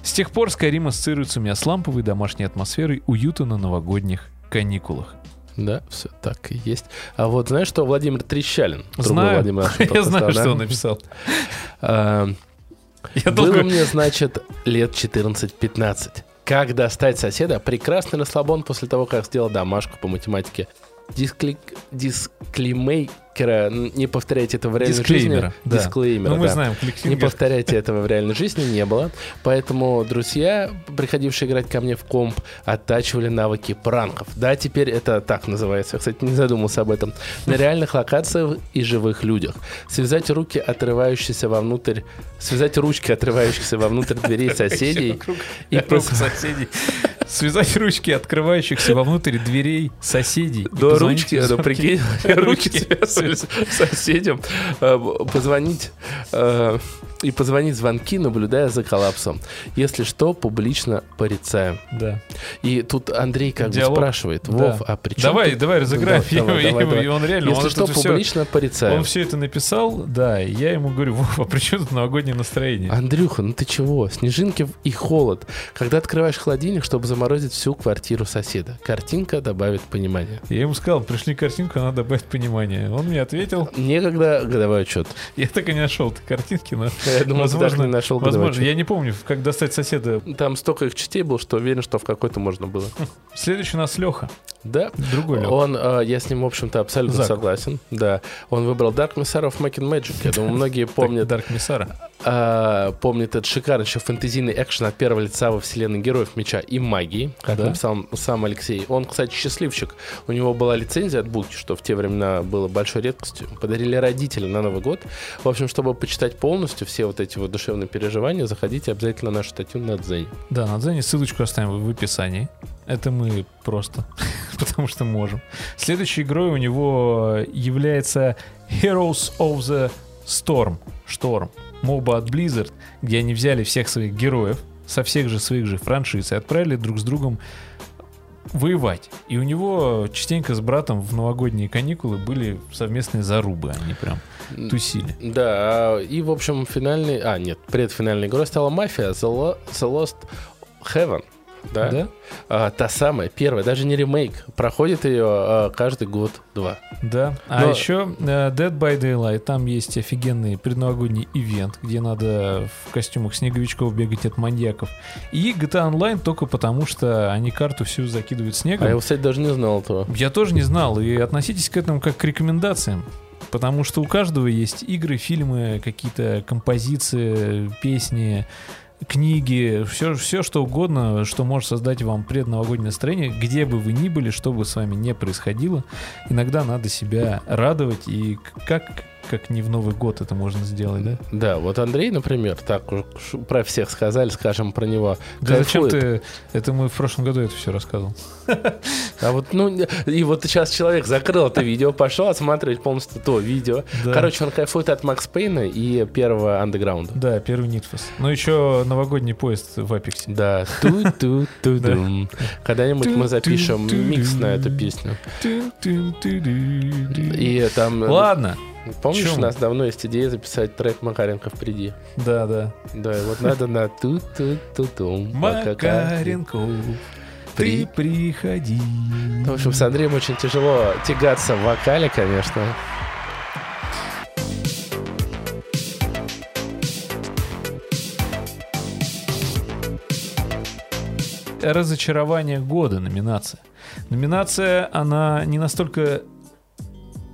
С тех пор Skyrim ассоциируется у меня с ламповой домашней атмосферой уюта на новогодних каникулах. Да, все так и есть. А вот знаешь, что Владимир Трещалин? Знаю. Владимир *laughs* Я знаю, что он написал. А, *laughs* Я Было долго... мне, значит, лет 14-15. Как достать соседа? Прекрасный расслабон после того, как сделал домашку по математике. Дисклик... Дисклеймейкера. Не повторяйте этого в реальной Дисклеймера, жизни. да. Дисклеймера, Ну, мы да. знаем, Не повторяйте этого в реальной жизни не было. Поэтому друзья, приходившие играть ко мне в комп, оттачивали навыки пранков. Да, теперь это так называется. Я, кстати, не задумался об этом. На реальных локациях и живых людях. Связать руки, отрывающиеся вовнутрь... Связать ручки, отрывающиеся вовнутрь дверей *laughs* соседей. И соседей. Связать ручки открывающихся вовнутрь дверей соседей. Да, позвонить ручки, да, прикинь, руки связывались соседям, э, позвонить э, и позвонить звонки, наблюдая за коллапсом. Если что, публично порицаем. Да. И тут Андрей как Диалог. бы спрашивает, Да. Вов, а при чем Давай, тут- давай разыграем Да, давай, его, *laughs* давай, и- давай. и он реально, Если он что, публично порицаем. Он все это написал, да, и я ему говорю, Вова, при чем тут новогоднее настроение? Андрюха, ну ты чего? Снежинки и холод. Когда открываешь холодильник, чтобы заморозить всю квартиру соседа. Картинка добавит понимания. Я ему сказал, пришли картинку, надо добавить понимание. Он мне ответил, Некогда годовой отчет. я так и не нашел картинки, но Я думал, ты и не нашел возможно, я не помню, как достать соседа. Там столько их частей было, что уверен, что в какой-то можно было. *laughs* Следующий у нас Леха. Да. Другой Лёх. Он, э, я с ним, в общем-то, абсолютно согласен. Да. Он выбрал Dark Messiah of Making Magic. Я думаю, многие помнят, Дарк Миссара. Э, помнят этот шикарный еще фэнтезийный экшен от первого лица во вселенной Героев Меча и Магии, как Да. написал сам Алексей. Он, кстати, счастливчик. У него была лицензия от Буки, что в те времена было большой редкостью. Подарили родители на Новый год. В общем, чтобы почитать полностью все вот эти вот душевные переживания, заходите обязательно на нашу статью на Дзене. Да, на Дзене ссылочку оставим в описании. Это мы просто, *laughs* потому что можем. Следующей игрой у него является Heroes of the Storm. Шторм. Моба от Blizzard, где они взяли всех своих героев со всех же своих же франшиз и отправили друг с другом воевать. И у него частенько с братом в новогодние каникулы были совместные зарубы. Они прям тусили. Да, и, в общем, финальный... А, нет, предфинальной игрой стала «Мафия» The, Lo- The Lost Heaven. Да? Да? А, та самая, первая, даже не ремейк. Проходит ее а, каждый год-два. Да. А Но- еще э, Dead by Daylight, там есть офигенный предновогодний ивент, где надо в костюмах снеговичков бегать от маньяков. И GTA Online только потому, что они карту всю закидывают снегом. А я, кстати, даже не знал этого. Я тоже не знал, и относитесь к этому как к рекомендациям. Потому что у каждого есть игры, фильмы, какие-то композиции, песни, книги, все, все что угодно, что может создать вам предновогоднее настроение, где бы вы ни были, что бы с вами не происходило. Иногда надо себя радовать, и как, как не в Новый год это можно сделать, да? Да, вот Андрей, например, так про всех сказали, скажем про него. Да зачем кайфует. ты... Это мы в прошлом году это все рассказывал. *laughs* А вот, ну, и вот сейчас человек закрыл это видео, пошел отсматривать полностью то видео. Да. Короче, он кайфует от Макс Пейна и первого андеграунда. Да, первый Нитфос. Ну, еще новогодний поезд в Апексе. Да, ту ту ту дум *laughs* Когда-нибудь мы запишем микс на эту песню. И там, э, Ладно. Помнишь, чё у нас давно есть идея записать трек Макаренко вpriди. Да, да. Да, и вот надо на ту ту ту тум Макаренков, ты приходи. В общем, с Андреем очень тяжело тягаться в вокале, конечно. Разочарование года номинация. Номинация, она не настолько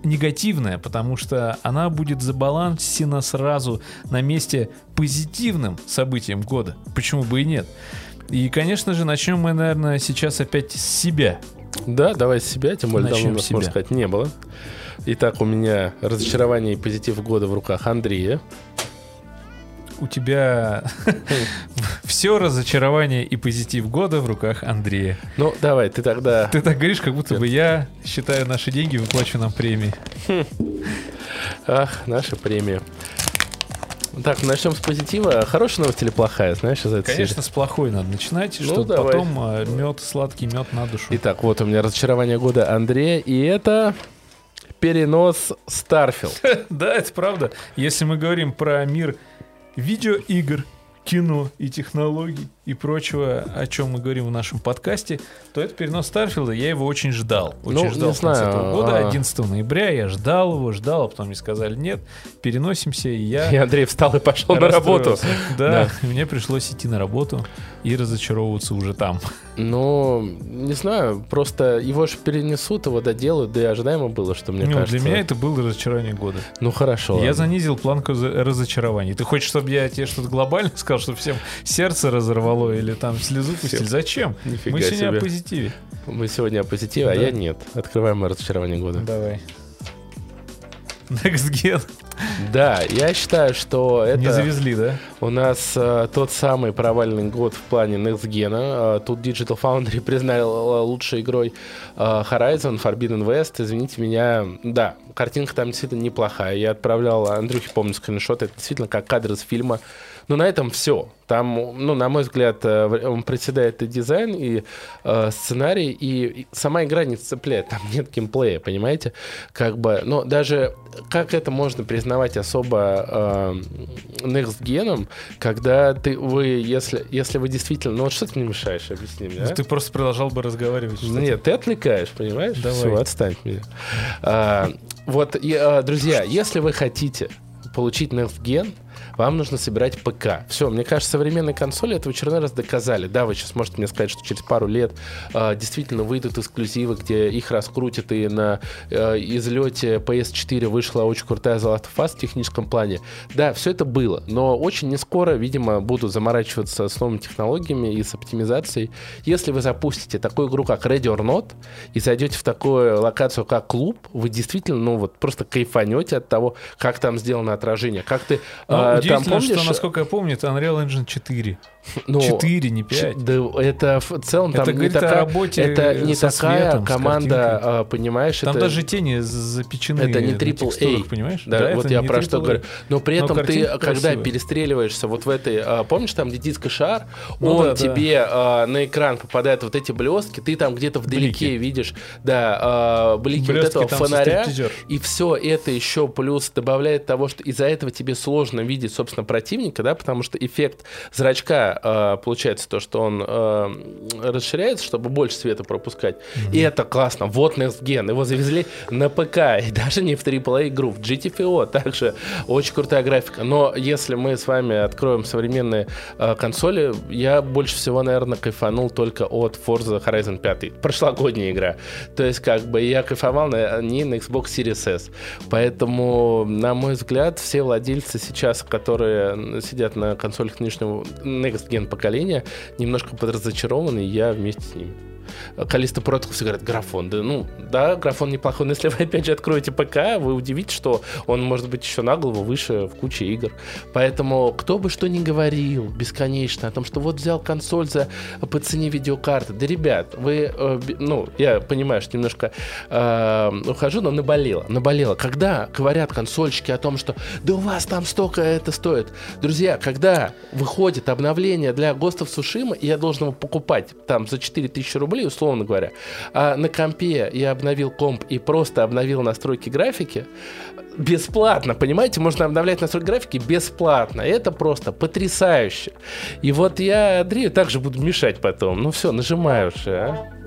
негативная, потому что она будет забалансена сразу на месте позитивным событием года. Почему бы и нет? И, конечно же, начнем мы, наверное, сейчас опять с себя. Да, давай с себя, тем более давно у нас, можно сказать, не было. Итак, у меня разочарование и позитив года в руках Андрея. У тебя *laughs* все разочарование и позитив года в руках Андрея. Ну, давай, ты тогда... Ты так говоришь, как будто бы я считаю наши деньги, выплачу нам премии. Ах, наша премия. Так, начнем с позитива. Хорошая новость или плохая, знаешь, из этой Конечно, серии? с плохой надо начинать, Ну, чтобы давай. потом мед, сладкий мед на душу. Итак, вот у меня разочарование года Андрея, и это перенос Starfield. *laughs* Да, это правда. Если мы говорим про мир видеоигр, кино и технологий и прочего, о чем мы говорим в нашем подкасте, то это перенос Starfield а. Я его очень ждал. Очень Ну, ждал в конце знаю, этого года, а- 11 ноября. Я ждал его, ждал, а потом мне сказали, нет, переносимся, и я... И Андрей встал и пошел на работу. Да, и мне пришлось идти на работу и разочаровываться уже там. Ну, не знаю, просто его же перенесут, его доделают, да и ожидаемо было, что мне Ну, кажется. для меня это было разочарование года. Ну, хорошо. Я ладно. занизил планку разочарований. Ты хочешь, чтобы я тебе что-то глобально сказал, чтобы всем сердце разорвало или там слезу пустили? Зачем? Нифига Мы сегодня себе. о позитиве. Мы сегодня о позитиве, а Да. я нет. Открываем мое разочарование года. Давай. Next Gen. Да, я считаю, что Не это завезли, да? у нас э, тот самый провальный год в плане Next Gen. Э, тут Digital Foundry *laughs* признал лучшей игрой э, Horizon Forbidden West. Извините меня, да, картинка там действительно неплохая. Я отправлял Андрюхе, помню, скриншот. Это действительно как кадр из фильма. Но на этом все. Там, ну, на мой взгляд, э, он приседает и дизайн, и э, сценарий, и, и сама игра не цепляет. Там нет геймплея, понимаете? Как бы, но даже как это можно признавать особо э, next gen, когда ты, вы, если, если вы действительно... Ну вот что ты мне мешаешь, объясни мне, а? Ты просто продолжал бы разговаривать. Нет, ты отвлекаешь, понимаешь? Давай. Все, отстань от меня. А, вот, и, а, друзья, если вы хотите получить Next Gen, вам нужно собирать ПК. Все, мне кажется, современные консоли это в очередной раз доказали. Да, вы сейчас можете мне сказать, что через пару лет э, действительно выйдут эксклюзивы, где их раскрутят, и на э, излете PS4 вышла очень крутая The Last of Us в техническом плане. Да, все это было, но очень не скоро, видимо, будут заморачиваться с новыми технологиями и с оптимизацией. Если вы запустите такую игру, как Ready or Not, и зайдете в такую локацию, как клуб, вы действительно, ну вот, просто кайфанете от того, как там сделано отражение. Как ты Ну, а, там удивительно, помнишь... что, насколько я помню, это Unreal Engine 4. *laughs* ну, 4, не Ч- 5. Да, это в целом Это там не говорит о такая, работе это не со такая светом, команда, а, понимаешь? Там это, даже тени запечены это не AAA, текстурах, понимаешь? Да, вот это я не про что говорю. Но при Но этом ты, картинка когда красивая. перестреливаешься вот в этой, а, помнишь, там где диско-шар, Ну он да, да. тебе а, на экран попадает вот эти блестки, ты там где-то вдалеке Блики. видишь, да, а, блики вот Блестки этого там со фонаря, и все это еще плюс добавляет того, что из-за этого тебе сложно видеть, собственно, противника, да, потому что эффект зрачка, а, получается то, что он а, расширяется, чтобы больше света пропускать. И это классно. Вот Next Gen. Его завезли на ПК, и даже не в AAA игру, в GTFO также очень крутая графика. Но если мы с вами откроем современные а, консоли, я больше всего, наверное, кайфанул только от Forza Horizon 5. Прошлогодняя игра. То есть, как бы, я кайфовал на, не на Xbox Series S. Поэтому, на мой взгляд, все владельцы сейчас, которые сидят на консолях нынешнего Next Gen поколения, немножко подразочарованы, и я вместе с ними. Калиста Протокол все говорят, графон. Да, ну, да, графон неплохой, но если вы опять же откроете ПК, вы удивитесь, что он может быть еще на голову выше в куче игр. Поэтому кто бы что ни говорил бесконечно о том, что вот взял консоль за по цене видеокарты. Да, ребят, вы, э, ну, я понимаю, что немножко э, ухожу, но наболело. Наболело. Когда говорят консольщики о том, что да у вас там столько это стоит. Друзья, когда выходит обновление для Tsushima, и я должен его покупать там за 4000 рублей, условно говоря, а на компе я обновил комп и просто обновил настройки графики, бесплатно, понимаете? Можно обновлять настройки графики бесплатно. Это просто потрясающе. И вот я Андрею также буду мешать потом. Ну все, нажимаю уже, а.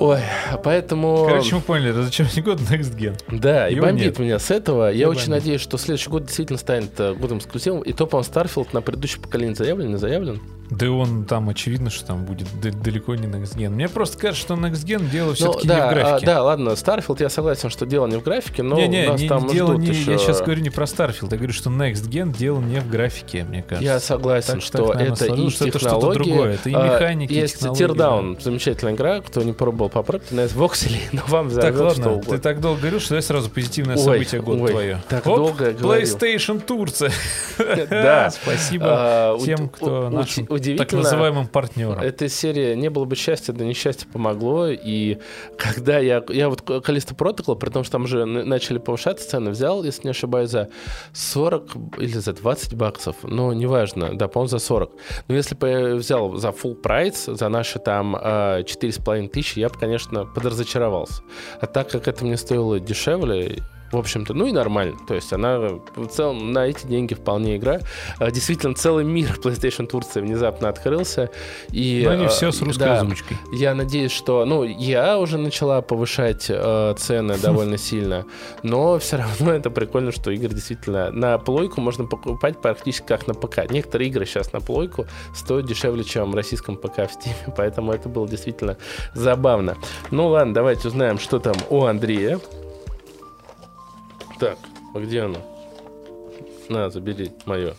Ой, поэтому... Короче, мы поняли, разочарование года Next Gen. Да, и Его бомбит нет. меня с этого. Я Его очень бомбит. надеюсь, что следующий год действительно станет э, годом эксклюзивом. И то, по-моему, Starfield на предыдущее поколение заявлен, не заявлен? Да и он там очевидно, что там будет далеко не Next Gen. Мне просто кажется, что Next Gen дело Ну, все-таки да, не в а, графике. да, ладно, Starfield, я согласен, что дело не в графике, но не, не, у нас не, там дело ждут не, еще... я сейчас говорю не про Starfield, я говорю, что Next Gen дело не в графике, мне кажется. Я согласен, Так- что так, наверное, это и что это что-то технологии. другое, это и А, механики, и Есть технологии, Teardown, замечательная игра, кто не пробовал, попробуйте на Xbox или но вам Так, взорвет что ладно, ты так долго говорил, что я сразу позитивное Ой, событие года ой, твое. так Оп, долго говорил. PlayStation Турция. Да. *laughs* Спасибо А, тем, кто нашим так называемым партнерам. Эта серия «Не было бы счастья, да несчастье помогло». И когда я... Я вот Калиста Протокол, при том, что там уже н- начали повышаться цены, взял, если не ошибаюсь, за 40 или за 20 баксов. Ну, неважно. Да, по-моему, за 40. Но если бы я взял за full прайс, за наши там а, 4,5 тысячи, я бы, конечно, подразочаровался. А так как это мне стоило дешевле, в общем-то, ну и нормально. То есть она в целом на эти деньги вполне игра. А, Действительно, целый мир PlayStation Турции внезапно открылся. И, Но не а, все с русской да, озвучкой. Я надеюсь, что... Ну, я уже начала повышать э, цены *laughs* довольно сильно, но все равно это прикольно, что игры действительно на плойку можно покупать практически как на ПК. Некоторые игры сейчас на плойку стоят дешевле, чем в российском ПК в Steam, *laughs* поэтому это было действительно забавно. Ну ладно, давайте узнаем, что там у Андрея. Так, а где оно? На, забери мое.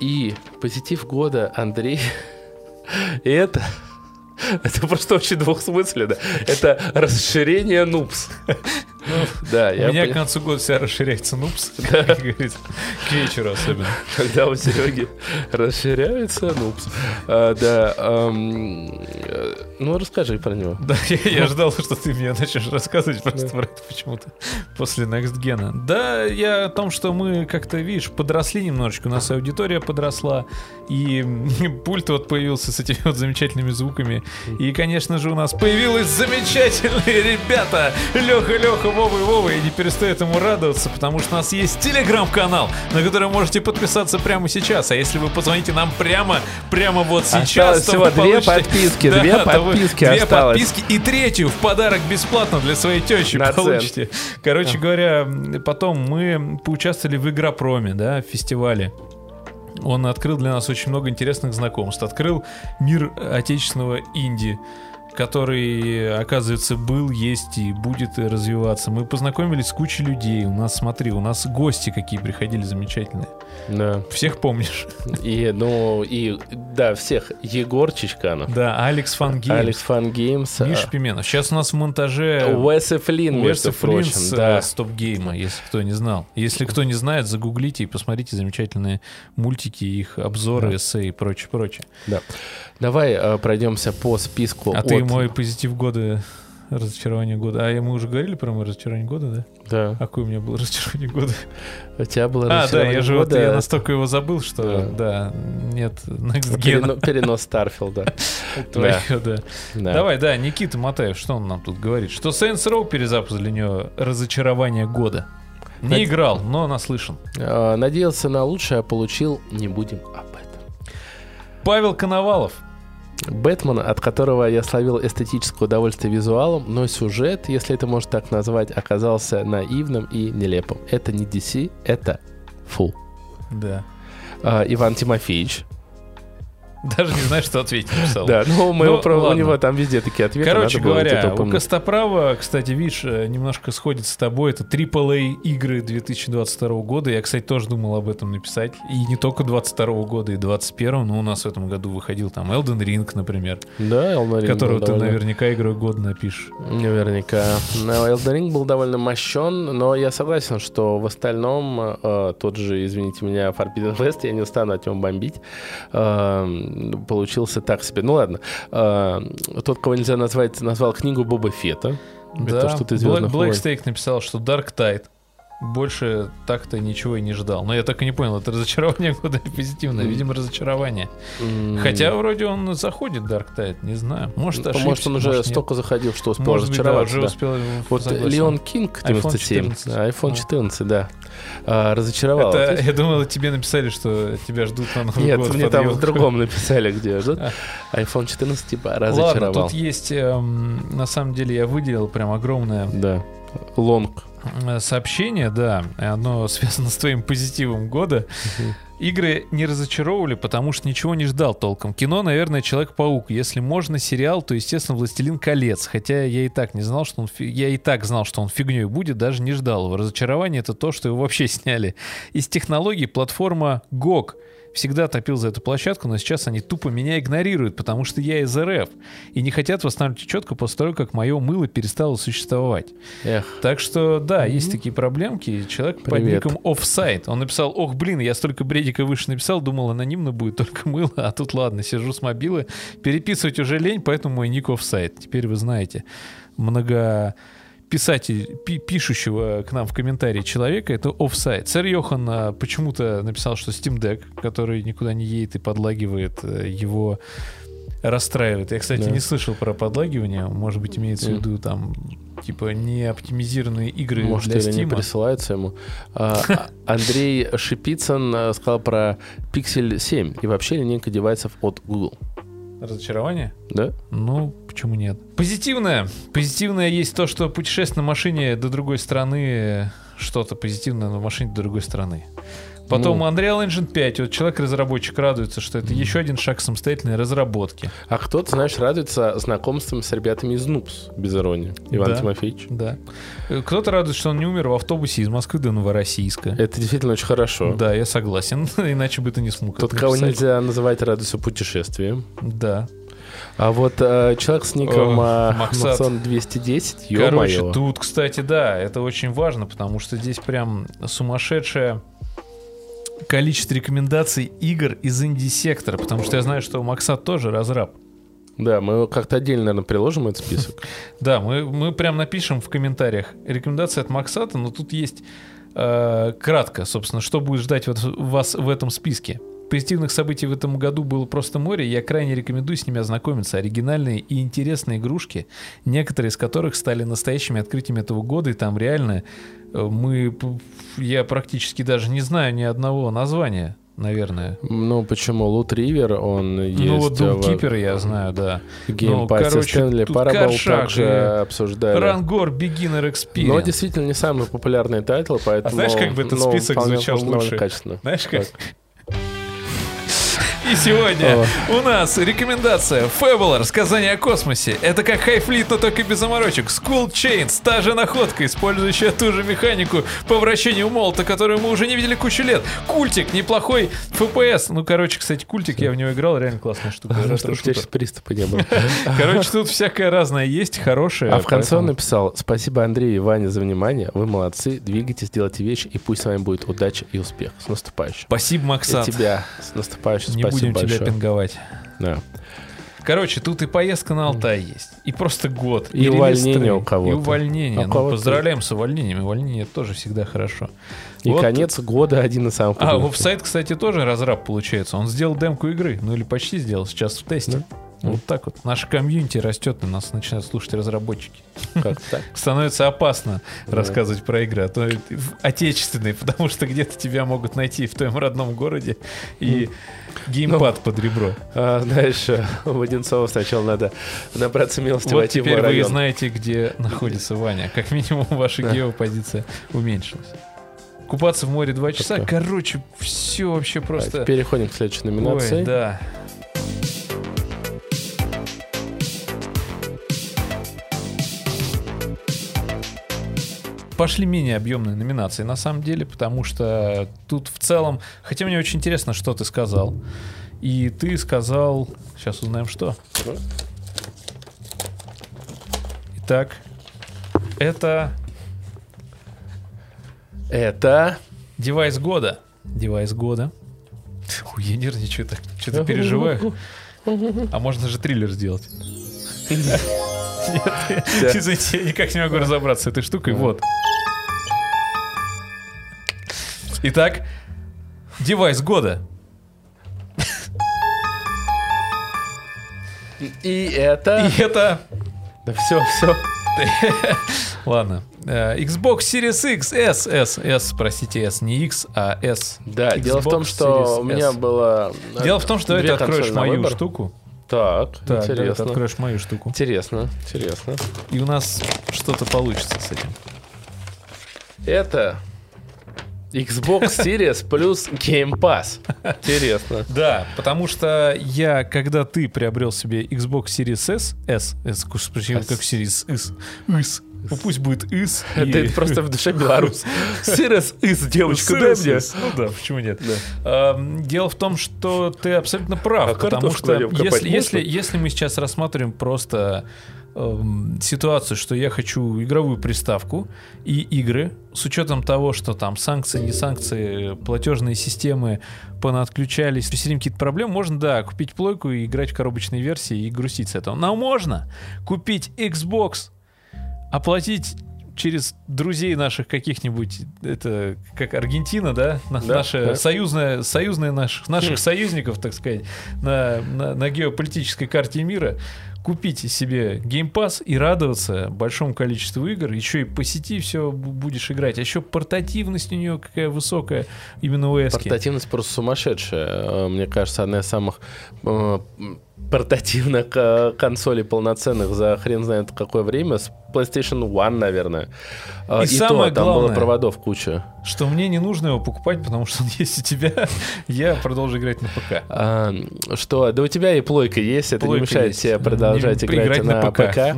И позитив года Андрей *laughs* это *laughs* это просто очень двухсмысленно. Это расширение нупс. Да, У я меня пони- к концу года вся расширяется нупс, *laughs* как говорится, к вечеру особенно. когда у Сереги расширяется нупс. А, Да, ам, э, ну расскажи про него. Да, я, я ждал, что ты мне начнешь рассказывать просто про это почему-то после Next Gen. Да, я о том, что мы как-то, видишь, подросли немножечко, у нас аудитория подросла, и *laughs* пульт вот появился с этими вот замечательными звуками. И, конечно же, у нас появились замечательные ребята! Леха, Леха, Вова и Вова, и не перестает ему радоваться, потому что у нас есть телеграм-канал, на который можете подписаться прямо сейчас. А если вы позвоните нам прямо, прямо вот сейчас, Осталось то всего вы две получите- подписки, *laughs* Да, две вы подписки Две осталось. подписки и третью в подарок бесплатно для своей тещи На получите. Короче говоря, потом мы поучаствовали в Игропроме, да, в фестивале. Он открыл для нас очень много интересных знакомств. Открыл мир отечественного инди, который, оказывается, был, есть и будет развиваться. Мы познакомились с кучей людей. У нас, смотри, у нас гости какие приходили замечательные. Да. Всех помнишь? И, ну, и, да, всех. Егор Чичканов, Да, Алекс Фангеймс, Алекс Фан Геймс, Миша Пименов. Сейчас у нас в монтаже Уэс Флинн, между Уэс Флинн прочим, с да. э, StopGame а, если кто не знал. Если кто не знает, загуглите и посмотрите замечательные мультики, их обзоры, Да. эссе и прочее, прочее. Да. Давай э, пройдемся по списку. А от- ты мой позитив года, разочарование года. А мы уже говорили про мой разочарование года, да? Да. А какое у меня было разочарование года? У тебя было А, да, я же вот, я настолько его забыл, что, да, нет, Next Gen Перено- Перенос Старфилда. *laughs* твоего, да. Да. Давай, да, Никита Матаев, что он нам тут говорит? Что Saints Row перезапуск для него разочарование года. Не Над- играл, но наслышан. Э, Надеялся на лучшее, а получил не будем об этом. Павел Коновалов. Бэтмен, от которого я словил эстетическое удовольствие визуалом, но сюжет, если это можно так назвать, оказался наивным и нелепым. Это не DC, это фу. Да. А, Иван Тимофеевич. *laughs* Даже не знаю, что ответить написал. Да, ну, мы Ну, у него там везде такие ответы. Короче говоря, у. Костоправа, кстати, видишь, э, немножко сходит с тобой. Это AAA игры 2022 года. Я, кстати, тоже думал об этом написать. И не только 22 года, и 21 но у нас в этом году выходил там Elden Ring, например, Да, Elden Ring которого ты наверняка игру года напишешь. Наверняка. Но Elden Ring был довольно мощен, но я согласен, что в остальном э, тот же, извините меня, Forbidden West, я не стану от него бомбить, э, получился так себе. Ну ладно. Э, тот, кого нельзя назвать, назвал книгу Боба Фета. Это из Блэк, «Звездных Блэк войн». Стейк написал, что Dark Tide. Больше так-то ничего и не ждал. Но я так и не понял, это разочарование *laughs* года или позитивное? Видимо, разочарование. Хотя вроде он заходит Dark Tide, не знаю. Может, ошибся, Может, он уже может, нет. столько заходил, что успел Может быть, да, разочароваться. уже да. успел. Вот согласен. Леон Кинг iPhone 97, 14. да, iPhone Ну. 14, да, А, разочаровал. Это, есть- я думал, тебе написали, что тебя ждут на Новый Нет, год мне там в другом написали, где ждут. *laughs* А. iPhone 14 типа Ладно, разочаровал. тут есть, эм, на самом деле, я выделил прям огромное Да. Лонг. Э, сообщение, да, оно *laughs* связано с твоим позитивом года. Игры не разочаровывали, потому что ничего не ждал толком. Кино, наверное, Человек-паук. Если можно сериал, то, естественно, Властелин колец. Хотя я и так не знал, что он я и так знал, что он фигней будет, даже не ждал его. Разочарование это то, что его вообще *laughs* сняли. Из технологий платформа GOG всегда топил за эту площадку, но сейчас они тупо меня игнорируют, потому что я из РФ. И не хотят восстанавливать четко после того, как мое мыло перестало существовать. Эх. Так что, да, есть такие проблемки. Человек под Привет. ником Offside. Он написал, ох, блин, я столько бредика выше написал, думал, анонимно будет только мыло, а тут ладно, сижу с мобилы. Переписывать уже лень, поэтому мой ник Offside. Теперь вы знаете. Много писатель, пи- пишущего к нам в комментарии человека, это офсайт. Сэр Йохан а, почему-то написал, что Steam Deck, который никуда не едет и подлагивает, э, его расстраивает. Я, кстати, Да. не слышал про подлагивание. Может быть, имеется в Мгм. виду там типа не оптимизированные игры Может, для или не Steam. присылаются ему. А, а, Андрей Шипицын э, сказал про Pixel 7 и вообще линейка девайсов от Google. Разочарование? Да? Ну, почему нет? Позитивное. Позитивное есть то, что путешествие на машине до другой страны что-то позитивное на машине до другой страны. Потом Ну. Unreal Engine 5. Вот человек-разработчик радуется, что это еще один шаг самостоятельной разработки. А кто-то, знаешь, радуется знакомством с ребятами из Нупс, без иронии. Иван Да. Тимофеевич. Да. Э, Кто-то радуется, что он не умер в автобусе из Москвы до Новороссийска. Это действительно очень хорошо. Да, я согласен. *laughs* Иначе бы ты не смог Тот, кого написать. нельзя называть радуется путешествием. Да. А вот э, человек с ником э, Максат. Максон 210, Короче, ё-моё. тут, кстати, да, это очень важно, потому что здесь прям сумасшедшее количество рекомендаций игр из инди-сектора, потому что я знаю, что Максат тоже разраб. Да, мы как-то отдельно, наверное, приложим этот список. *laughs* Да, мы, мы прям напишем в комментариях рекомендации от Максата, но тут есть э, кратко, собственно, что будет ждать вот вас в этом списке. Позитивных событий в этом году было просто море, я крайне рекомендую с ними ознакомиться. Оригинальные и интересные игрушки, некоторые из которых стали настоящими открытиями этого года, и там реально э, мы, я практически даже не знаю ни одного названия наверное. Ну, почему? Лут Ривер, он есть ну вот в Keeper я знаю, да. геймпассе Ну, короче, Стэнли Коршак также и обсуждали. Рангор Beginner Experience. Но действительно не самый популярный тайтл, поэтому... А знаешь, как бы этот ну, список звучал лучше? качественно. Знаешь как? И сегодня у нас рекомендация Fable, сказание о космосе. Это как Хайфлит, но только без заморочек. School Chains, та же находка, использующая ту же механику по вращению молота, которую мы уже не видели кучу лет. Культик, неплохой FPS. Ну, короче, кстати, Культик, я в него играл, реально классная штука. Ну, чтобы у тебя сейчас приступа не было. *laughs* Короче, тут всякое разное есть, хорошее. А в конце он написал, спасибо Андрею и Ване за внимание, вы молодцы, двигайтесь, делайте вещи, и пусть с вами будет удача и успех. С наступающим. Спасибо, Максат. тебя с наступающим, Не спасибо будем тебя большое. пинговать. Да. Короче, тут и поездка на Алтай есть, и просто год. И релиз увольнение у кого-то. И увольнение. А Ну, кого-то- поздравляем с увольнением. Увольнение тоже всегда хорошо. И Вот. конец года один из самых А, офсайт, кстати, тоже разраб получается. Он сделал демку игры, ну или почти сделал, сейчас в тесте. Вот так вот. Наша комьюнити растет, и нас начинают слушать разработчики. Как *laughs* так? Становится опасно рассказывать про игры, а то отечественные, *laughs* потому что где-то тебя могут найти в твоем родном городе и геймпад Ну, под ребро. А, знаешь, в Одинцово сначала надо набраться милости Вот войти в теперь вы знаете, где находится Ваня. Как минимум, ваша Да. геопозиция уменьшилась. Купаться в море два часа. Короче, все вообще просто... Переходим к следующей номинации. Ой, да. Пошли менее объемные номинации, на самом деле, потому что тут в целом... Хотя мне очень интересно, что ты сказал. И ты сказал... Сейчас узнаем, что. Итак, это Это... девайс года. Девайс года. Ой, я нервничаю так, что-то переживаю. А можно же триллер сделать. Нет, Извините, я никак не могу разобраться с этой штукой. Вот. Итак, девайс года. И это... И это... Да все, все. Ладно. Э, Xbox Series X, S, S, S, простите, S, не X, а S. Да, дело в Xbox том, что Series у меня S. было... Дело в том, что ты откроешь мою штуку. Так, Так, ты интересно. откроешь мою штуку. Интересно, интересно. И у нас что-то получится с этим. Это Xbox Series плюс Game Pass. Интересно. Да, потому что я, когда ты приобрел себе Xbox Series S, S, S. как Series S, S, ну пусть будет S. *laughs* Это и- это просто в душе белорус. *laughs* Series Is, девочка, дай мне. Ну да, почему нет? Эм, Дело в том, что ты абсолютно прав, А потому что если, если, если мы сейчас рассматриваем просто ситуацию, что я хочу игровую приставку и игры, с учетом того, что там санкции, не санкции, платежные системы понадключались, все время какие-то проблемы, можно, да, купить плойку и играть в коробочной версии и грустить с этого. Но можно купить Xbox, оплатить через друзей наших каких-нибудь, это как Аргентина, да, На- Да, наша да. союзная, союзная наших, наших союзников, так сказать, на, на, на геополитической карте мира, купить себе Pass и радоваться большому количеству игр, еще и по сети все будешь играть, а еще портативность у нее какая высокая именно у эски. Портативность просто сумасшедшая. Э, Мне кажется, одна из самых э, портативных э, консолей полноценных за хрен знает какое время. С PlayStation One, наверное. Э, И И, самое то, там было главное- проводов куча. Что мне не нужно его покупать, потому что он *laughs* есть у тебя, я продолжу играть на ПК. А, что, да у тебя и плойка есть, это Плойка не мешает есть. тебе продолжать Не- играть, на, ПК. Да.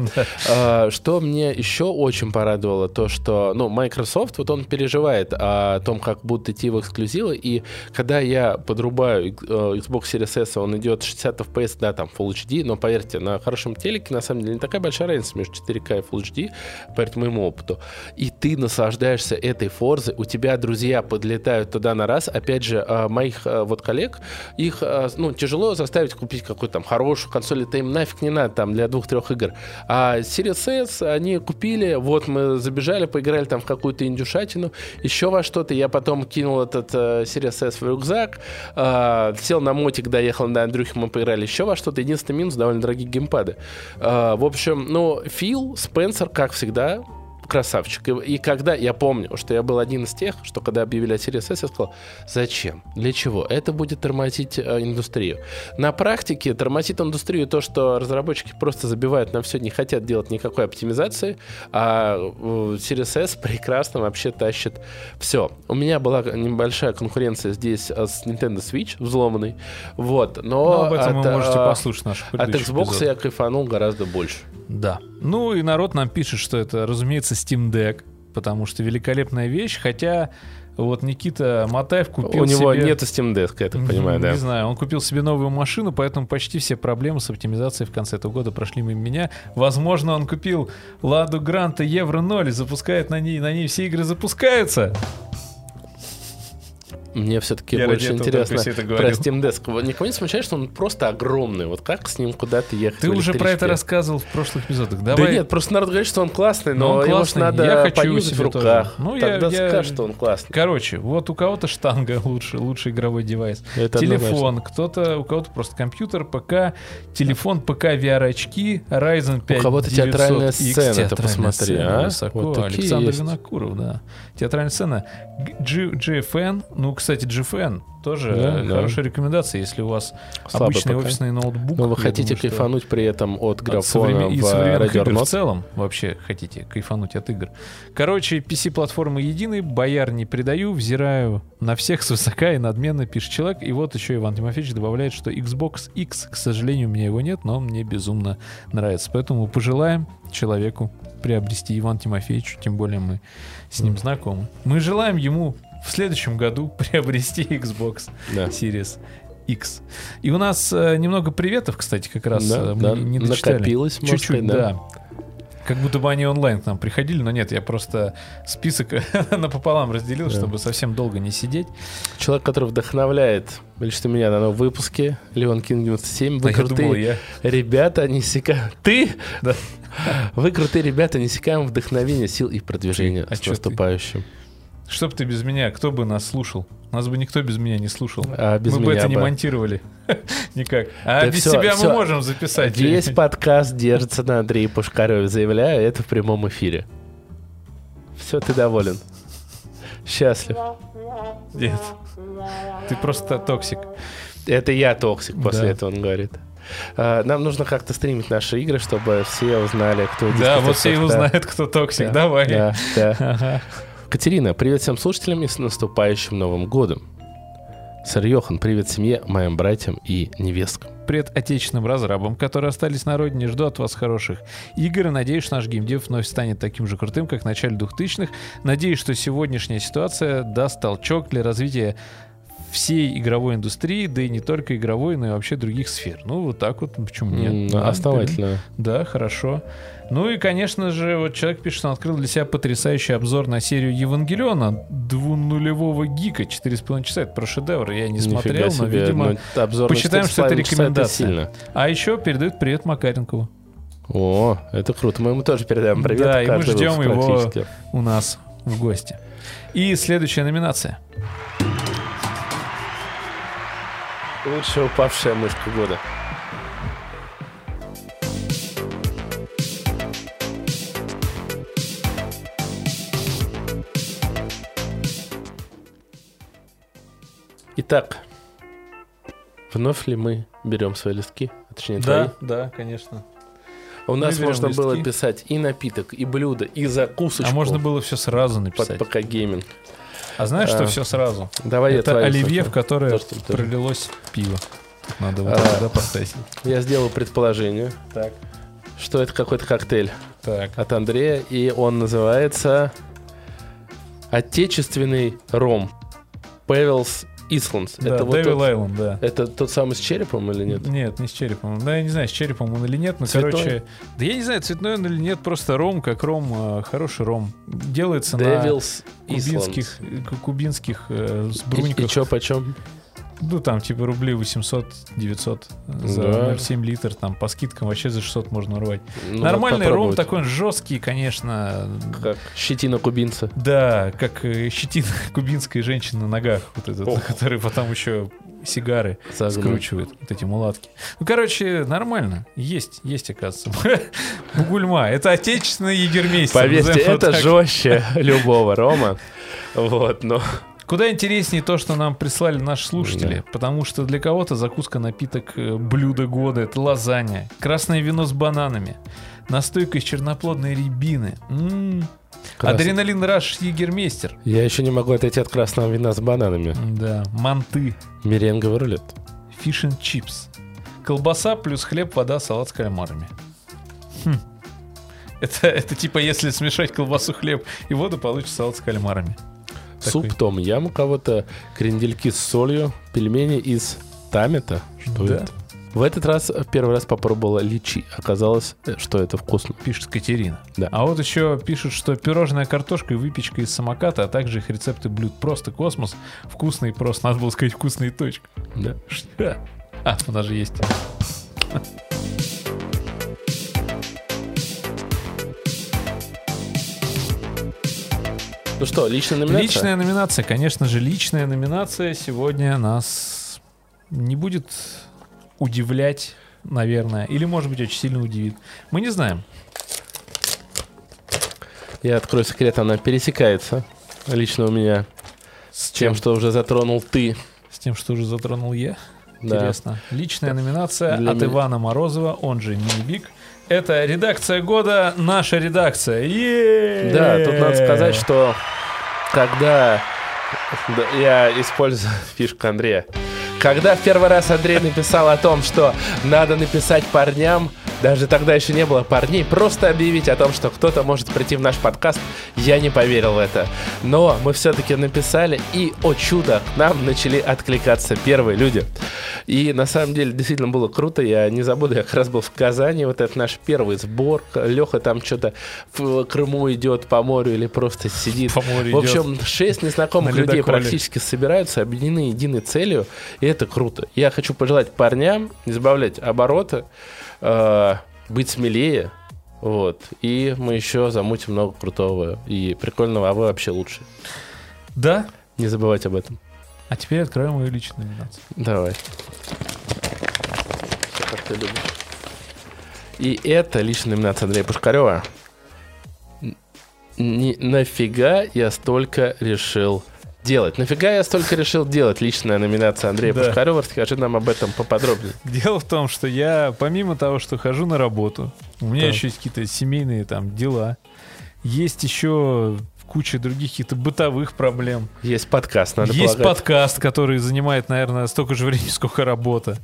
А, что мне еще очень порадовало, то что, ну, Microsoft, вот он переживает о том, как будут идти в эксклюзивы, и когда я подрубаю э, Xbox Series S, он идет 60 FPS, там, Full HD, но поверьте, на хорошем телеке, на самом деле, не такая большая разница между 4К и Full HD, поверьте моему опыту. И ты наслаждаешься этой форзой, у тебя друзья подлетают туда на раз, опять же, а, моих а, вот коллег, их, а, ну, тяжело заставить купить какую-то там хорошую консоль, это им нафиг не надо там для двух-трех игр. А Series S они купили, вот мы забежали, поиграли там в какую-то индюшатину, еще во что-то, я потом кинул этот э, Series S в рюкзак, сел на мотик, доехал до Андрюхи, мы поиграли еще во что-то, единственный минус, довольно дорогие геймпады. А, в общем, ну, Фил, Спенсер, как всегда, красавчик. И, и когда я помню, что я был один из тех, что когда объявили о Series S, я сказал, зачем? Для чего? Это будет тормозить э, индустрию. На практике тормозит индустрию то, что разработчики просто забивают на все, не хотят делать никакой оптимизации, а э, Series S прекрасно вообще тащит все. У меня была небольшая конкуренция здесь э, с Nintendo Switch взломанный, вот, но Ну, об этом от, вы можете э, послушать наш от Xbox я кайфанул гораздо больше. Да. Ну и народ нам пишет, что это, разумеется, Steam Deck, потому что великолепная вещь, хотя вот Никита Матаев купил У него себе... нет Steam Deck, я так понимаю, не да. знаю, он купил себе новую машину, поэтому почти все проблемы с оптимизацией в конце этого года прошли мимо меня. Возможно, он купил Ладу Гранта Евро 0 и запускает на ней, на ней все игры запускаются. Мне все-таки Я больше интересно про. Steam Desk. Никого не смущает, что он просто огромный. Вот как с ним куда-то ехать? Ты уже про это рассказывал в прошлых эпизодах. Да Давай. нет, просто народ говорит, что он классный, Ну, но он его ж классный. надо Я хочу поюзать в себе тоже. руках. Ну, я- Тогда я- скажешь, что он классный. Короче, вот у кого-то штанга *laughs* лучше, лучший игровой девайс. Это телефон, кто-то, у кого-то просто компьютер, ПК, телефон, ПК, VR-очки, Ryzen 5 У кого-то 900 театральная X, сцена, ты посмотри, сцена, а? высоко, Вот Александр есть. Винокуров, да. Театральная сцена. G- GFN, ну, кстати, GFN тоже Да, э, да. хорошая рекомендация, если у вас Слабый обычный ПК. офисный ноутбук. Но вы я хотите думаю, кайфануть при этом от от графона современ- и в игр в Радиорнот? целом вообще хотите кайфануть от игр. Короче, PC-платформы едины, бояр не предаю, взираю на всех *laughs* свысока и надменно, пишет человек. И вот еще Иван Тимофеевич добавляет, что Xbox X, к сожалению, у меня его нет, но мне безумно нравится. Поэтому пожелаем человеку приобрести Иван Тимофеевичу, тем более мы с ним знакомы. Мы желаем ему в следующем году *laughs* приобрести Xbox Да. Series X. И у нас э, немного приветов, кстати, как раз Да, э, мы да, не дочитали. накопилось, Чуть-чуть, да. да. Как будто бы они онлайн к нам приходили, но нет, я просто список *laughs* напополам разделил, Да. чтобы совсем долго не сидеть. Человек, который вдохновляет лично меня на новом выпуске, Леон Кинг 97, вы А я крутые думал, я... ребята, не сека... Ты? Да. *laughs* Вы крутые ребята, не секаем вдохновения, сил и продвижения а с чё ты? Что бы ты без меня, кто бы нас слушал? Нас бы никто без меня не слушал. А без мы бы это не бы. монтировали. *laughs* Никак. А Да без всё, тебя всё. мы можем записать. Весь подкаст держится на Андрее Пушкареве, заявляю это в прямом эфире. Все, ты доволен. Счастлив. Нет. Ты просто токсик. Это я токсик, после Да. этого он говорит. А, Нам нужно как-то стримить наши игры, чтобы все узнали, кто Да, вот все и узнают, кто токсик. Да, Давай. Да, да. Ага. Катерина, привет всем слушателям и с наступающим Новым годом. Сэр Йохан, привет семье, моим братьям и невесткам. Привет отечественным разрабам, которые остались на родине. Жду от вас хороших игр и надеюсь, что наш геймдев вновь станет таким же крутым, как в начале 2000-х. Надеюсь, что сегодняшняя ситуация даст толчок для развития всей игровой индустрии, да и не только игровой, но и вообще других сфер. Ну, вот так вот, почему нет? Да, Основательно. Да, хорошо. Ну и, конечно же, вот человек пишет, что он открыл для себя потрясающий обзор на серию Евангелиона двунулевого гика, 4,5 часа. Это про шедевр, я не Нифига смотрел, но, себе, видимо... ну, обзор посчитаем, что это 4,5 часа рекомендация. сильно. А еще передают привет Макаренкову О, это круто. Мы ему тоже передаем привет. Да, и мы ждем его. у нас в гости. И следующая номинация. Лучшая упавшая мышка года. Итак, вновь ли мы берем свои листки? А Точнее, твои? да, конечно. У нас берем можно было листки. писать и напиток, и блюдо, и закусочку. А можно было все сразу под написать. ПК гейминг. А знаешь, что А, все сразу? Давай я Это твои оливье, в которое То, что пролилось пиво. Надо вот А. это, да, поставить. Я сделал предположение, Так, что это какой-то коктейль так. от Андрея, и он называется Отечественный ром. Pevels Islands. Да, это вот Devil тот, Island, да. это тот самый с черепом или нет? Нет, не с черепом. Да, я не знаю, с черепом он или нет, но, Цветной? короче... Да я не знаю, цветной он или нет, просто ром, как ром, э, хороший ром. Делается Devil's на кубинских, Islands. к- кубинских э, с И, и чё почем? Ну, там, типа, рублей 800-900 за Да. 0,7 литр, там, по скидкам вообще за 600 можно урвать. Ну, Нормальный ром такой, он жесткий, конечно. Как щетина кубинца. Да, как э, щетина *laughs* кубинской женщины на ногах, вот этот, Ох. который потом еще сигары Загнул. скручивает, вот эти мулатки. Ну, короче, нормально. Есть, есть, оказывается. *laughs* Бугульма. Это отечественный егермейстер. Поверьте, это жестче любого рома. Вот, но... Куда интереснее то, что нам прислали наши слушатели, потому что для кого-то закуска, напиток, э, блюдо года — это лазанья, красное вино с бананами, настойка из черноплодной рябины, М, Крас- адреналин раш егермейстер, Я еще не могу отойти от красного вина с бананами. да, манты, Меренговый рулет. фиш and чипс, колбаса плюс хлеб, вода, салат с кальмарами. Хм. Это, это типа если смешать колбасу, хлеб и воду, получится салат с кальмарами. Такой. Суп том ям у кого-то, крендельки с солью, пельмени из тамета. Что Да. это? В этот раз в первый раз попробовала личи. Оказалось, э, что это вкусно. Пишет Катерина. Да. А вот еще пишут, что пирожная картошка и выпечка из самоката, а также их рецепты блюд. Просто космос. Вкусно и просто. Надо было сказать вкусно и точка. Да. Что? А, у нас же есть. Ну что, личная номинация? Личная номинация. Конечно же, личная номинация сегодня нас не будет удивлять, наверное. Или, может быть, очень сильно удивит. Мы не знаем. Я открою секрет, она пересекается лично у меня с тем, что уже затронул ты. С тем, что уже затронул я. Да. Интересно. Личная номинация Для от меня- Ивана Морозова, он же Мини-Биг. Это редакция года, наша редакция. Е-е-е! Да, тут надо сказать, что когда да, я использую *laughs* фишку Андрея, когда в первый раз Андрей написал о том, что надо написать парням, даже тогда еще не было парней, просто объявить о том, что кто-то может прийти в наш подкаст, я не поверил в это. Но мы все-таки написали, и, о чудо, к нам начали откликаться первые люди. И на самом деле действительно было круто, я не забуду, я как раз был в Казани, вот это наш первый сбор, Леха там что-то в Крыму идет по морю или просто сидит. По морю В общем, шесть незнакомых На людей ледоколе. практически собираются, объединены единой целью, и это круто. Я хочу пожелать парням не сбавлять обороты, э, быть смелее, вот. И мы еще замутим много крутого и прикольного, а вы вообще лучше. Да. Не забывайте об этом. А теперь откроем мою личную номинацию. Давай. Всё, как ты любишь. И это личная номинация Андрея Пушкарева. Н- не- нафига я столько решил делать? Нафига я столько решил делать? Личная номинация Андрея Да. Пушкарева. Расскажи нам об этом поподробнее. Дело в том, что я, помимо того, что хожу на работу, у меня Так. еще есть какие-то семейные там дела, есть еще куча других каких-то бытовых проблем. Есть подкаст, надо есть полагать. подкаст, который занимает, наверное, столько же времени, сколько работа.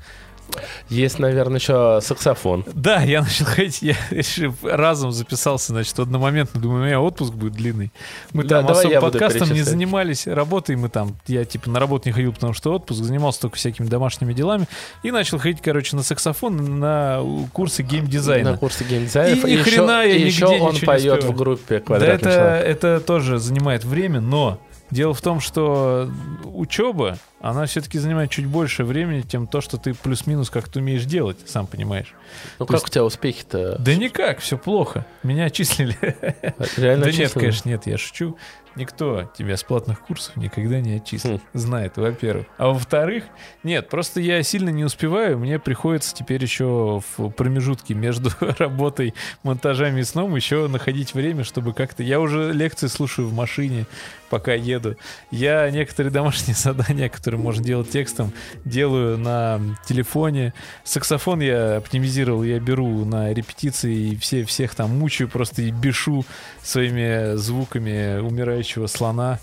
Есть, наверное, еще саксофон. Да, я начал ходить, я *laughs* разом записался, значит, одномоментно, думаю, у меня отпуск будет длинный. Мы Да, там особо подкастом не занимались, работой мы там, я типа на работу не ходил, потому что отпуск, занимался только всякими домашними делами, и начал ходить, короче, на саксофон, на курсы геймдизайна. На курсе геймдизайнов. И ни хрена я и нигде еще он поет в группе Да «Квадратный это, человек». это тоже занимает время, но дело в том, что учеба, она все-таки занимает чуть больше времени, чем то, что ты плюс-минус как-то умеешь делать, сам понимаешь. Ну то как есть- у тебя успехи-то? Да никак, все плохо. Меня отчислили. *laughs* Реально Да нет, конечно, нет, я шучу. Никто тебя с платных курсов никогда не отчислит. Хм. Знает, во-первых. А во-вторых, нет, просто я сильно не успеваю. Мне приходится теперь еще в промежутке между *laughs* работой, монтажами и сном еще находить время, чтобы как-то... Я уже лекции слушаю в машине, пока еду. Я некоторые домашние *laughs* задания, которые можно делать текстом, делаю на телефоне. Саксофон я оптимизировал, я беру на репетиции и все, всех там мучаю, просто и бешу своими звуками умирающего слона.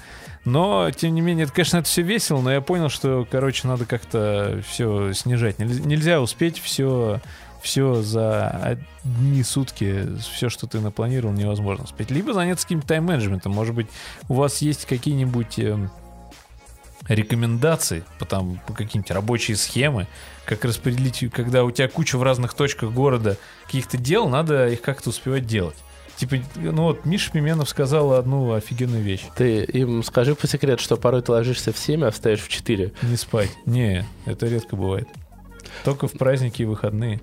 Но, тем не менее, это, конечно, это все весело, но я понял, что, короче, надо как-то все снижать. Нельзя, нельзя успеть все, все за одни сутки, все, что ты напланировал, невозможно успеть. Либо заняться каким-то тайм-менеджментом. Может быть, у вас есть какие-нибудь рекомендации по, там, по какие-нибудь рабочие схемы, как распределить, когда у тебя куча в разных точках города каких-то дел, надо их как-то успевать делать. Типа, ну вот Миша Пименов сказал одну офигенную вещь. Ты им скажи по секрету, что порой ты ложишься в 7, а встаешь в 4. Не спать. Не, это редко бывает. Только в праздники и выходные.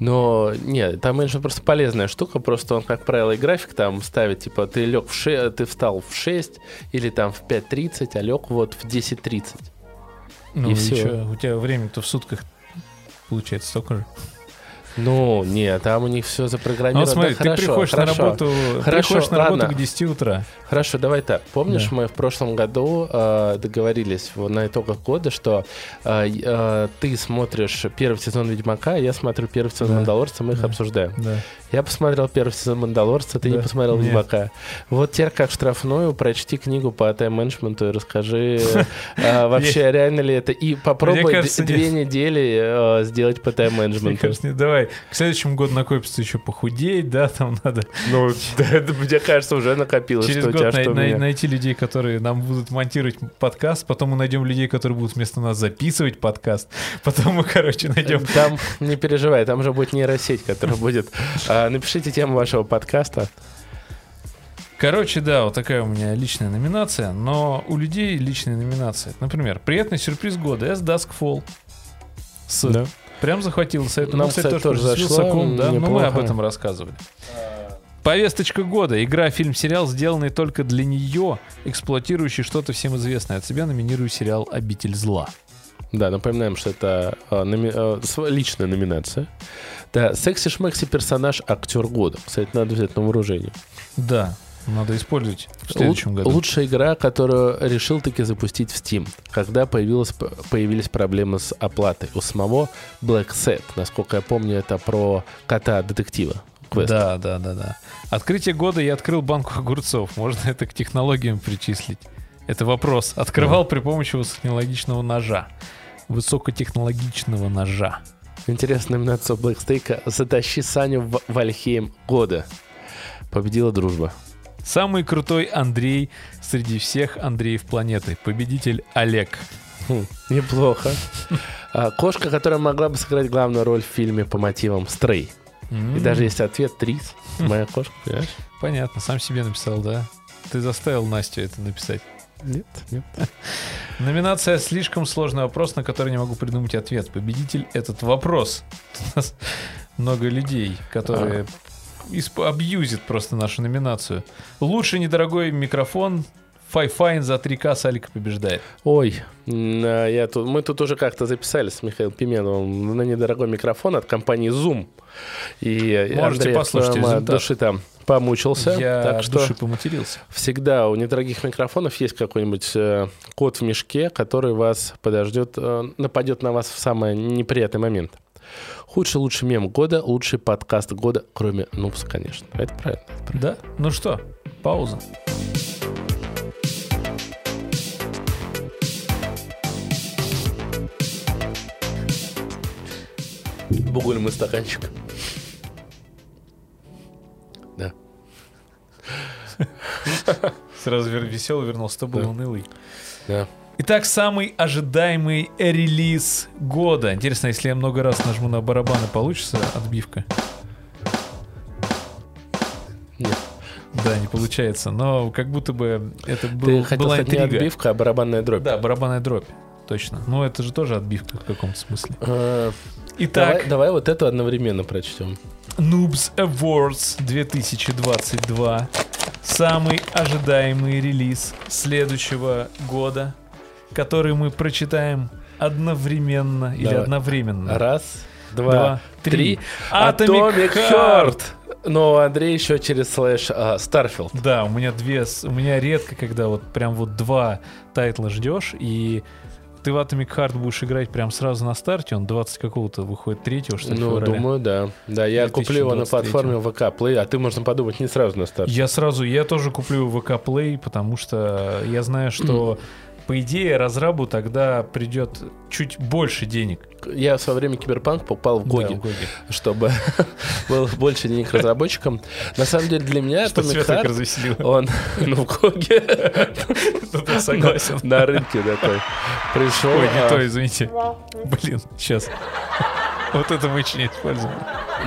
Но нет, там меньше просто полезная штука, просто он, как правило, и график там ставит, типа, ты лег в 6, ты встал в 6 или там в 5.30, а лег вот в 10.30. Ну И и, всё. чё, у тебя время-то в сутках получается столько же. Ну, нет, там у них все Ну, запрограммировано. вот смотри, Да, хорошо, ты приходишь хорошо. на работу, Хорошо, приходишь на работу ладно. к 10 утра. Хорошо, давай так. Помнишь, Да. мы в прошлом году э, договорились на итогах года, что э, э, ты смотришь первый сезон Ведьмака, а я смотрю первый сезон Да. Мандалорца, мы их Да. обсуждаем. Да. Я посмотрел первый сезон Мандалорца, ты не Да. посмотрел Нет. Ведьмака. Вот теперь как штрафную прочти книгу по тайм-менеджменту и расскажи *laughs* э, вообще реально ли это. И попробуй две недели э, сделать по тайм-менеджменту. не- давай, к следующему году накопится еще похудеть, да, там надо Ну, *laughs* мне кажется, уже накопилось, что год тебя, меня. найти людей, которые нам будут монтировать подкаст, потом мы найдем людей, которые будут вместо нас записывать подкаст, *laughs* потом мы, короче, найдем... Там, не переживай, там же будет нейросеть, которая будет... *laughs* а, Напишите тему вашего подкаста. Короче, да, вот такая у меня личная номинация, но у людей личные номинации. Например, приятный сюрприз года S Dusk Fall. С. Прям захватил сайт. Нам, Ну, кстати, кстати, тоже тоже зашло, Вилсаком, да, но мы об этом рассказывали. Повесточка года. Игра, фильм, сериал, сделанный только для нее, эксплуатирующий что-то всем известное. От себя номинирую сериал «Обитель зла». Да, напоминаем, что это а, номи- св- личная номинация. Да, секси-шмекси персонаж актер года. Кстати, надо взять на вооружение. Да, надо использовать в следующем Лу- году. Лучшая игра, которую решил таки запустить в Steam, когда появилась, появились проблемы с оплатой. У самого Black Set, насколько я помню, это про кота-детектива. Квест. Да, да, да, да. Открытие года я открыл банку огурцов. Можно это к технологиям причислить? Это вопрос. Открывал при помощи высокотехнологичного ножа. Высокотехнологичного ножа. Интересная номинация Блэкстейка «Затащи Саню в Вальхейм года». Победила дружба. Самый крутой Андрей среди всех Андреев планеты. Победитель Олег. Хм, неплохо. *laughs* А, Кошка, которая могла бы сыграть главную роль в фильме по мотивам «Стрей». И даже есть ответ «Трис». Моя кошка, понимаешь? Понятно, сам себе написал, да? Ты заставил Настю это написать. Нет, нет. Номинация «Слишком сложный вопрос, на который не могу придумать ответ». Победитель этот вопрос. У нас много людей, которые исп- абьюзят просто нашу номинацию. Лучший недорогой микрофон Fifine за 3К Салика побеждает. Ой, а, я тут, мы тут уже как-то записали с Михаилом Пименовым на недорогой микрофон от компании Zoom. И Можете Андрей послушать от результат. души там помучился. Я так что души поматерился. всегда у недорогих микрофонов есть какой-нибудь э, кот в мешке, который вас подождет, э, нападет на вас в самый неприятный момент. Худший лучший мем года, лучший подкаст года, кроме Нупс, конечно. Это правильно. Да? Ну что, пауза. Бугуль мы стаканчик. Да. Сразу веселый вернулся, то был Да. унылый. Да. Итак, самый ожидаемый релиз года. Интересно, если я много раз нажму на барабаны, получится отбивка? Нет. Да, не получается. Но как будто бы это был, Ты хотел была сказать не интрига. отбивка, а барабанная дробь. Да, барабанная дробь. Точно. Ну, это же тоже отбивка в каком-то смысле. Э, Итак, Давай, давай вот это одновременно прочтем. Noobs Awards 2022. Самый ожидаемый релиз следующего года, который мы прочитаем одновременно или Давай. одновременно. Раз, два, Два, три. три. Atomic Heart. Но Андрей еще через слэш а, Starfield. Да, у меня две, у меня редко, когда вот прям вот два title а ждешь, и ты в Atomic Heart будешь играть прям сразу на старте, он 20 какого-то выходит третьего, что ли, Ну, февраля. думаю, да. Да, я куплю его на 2023. платформе ВК Play, а ты, можно подумать, не сразу на старт. Я сразу, я тоже куплю ВК Play, потому что я знаю, что по идее разрабу тогда придет чуть больше денег. Я в свое время Киберпанк попал в Да, GOG и, в GOG е. чтобы *laughs* было больше денег разработчикам. На самом деле для меня Что Atomic Heart, он, *laughs* ну, в GOG е, Тут я согласен. на рынке такой, пришел. Ой, не а, то, извините. Блин, сейчас. Вот это мы очень используем.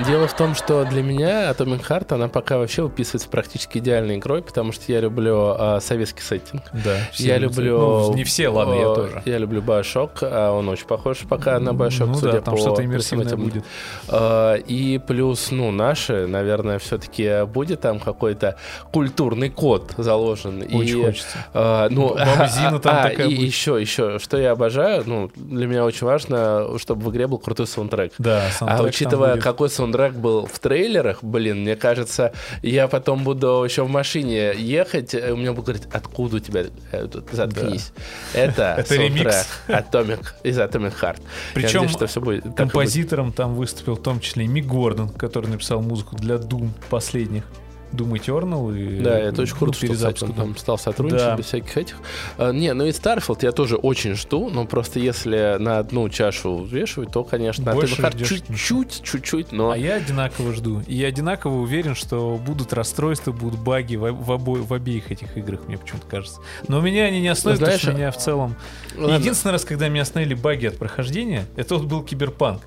Дело в том, что для меня Atomic Heart, она пока вообще выписывается практически идеальной игрой, потому что я люблю а, советский сеттинг. Да. Я люблю... Ну, не все, ладно, я э, тоже. Я люблю Bioshock, а он очень похож пока на Bioshock, Ну судя да, там по что-то иммерсивное этим. будет. А, И плюс, ну, наши, наверное, все-таки будет там какой-то культурный код заложен. Очень и, хочется. а, ну, Баба Зина *laughs* там а, такая и будет. еще, еще, что я обожаю, ну, для меня очень важно, чтобы в игре был крутой саундтрек. Да, А саундтрек там учитывая, какой саундтрек был в трейлерах, блин, мне кажется, я потом буду еще в машине ехать, и у меня будут говорить, откуда у тебя э, заткнись. Это, *laughs* Это саундтрек ремикс. *laughs* Atomic, из Atomic Heart. Причем надеюсь, что все будет так и будет. Композитором там выступил в том числе и Мик Гордон, который написал музыку для Doom последних. Doom Eternal и Да, это очень круто, что Doom. там стал сотрудничать Да. без всяких этих. А, не, ну и Starfield я тоже очень жду, но просто если на одну чашу взвешивать, то, конечно, Больше Heart ждешь. чуть-чуть, чуть-чуть, но... А я одинаково жду. И я одинаково уверен, что будут расстройства, будут баги в, в, обо- в обеих этих играх, мне почему-то кажется. Но у меня они не остановят, Знаешь, потому что меня в целом... ладно. Единственный раз, когда меня остановили баги от прохождения, это вот был Киберпанк.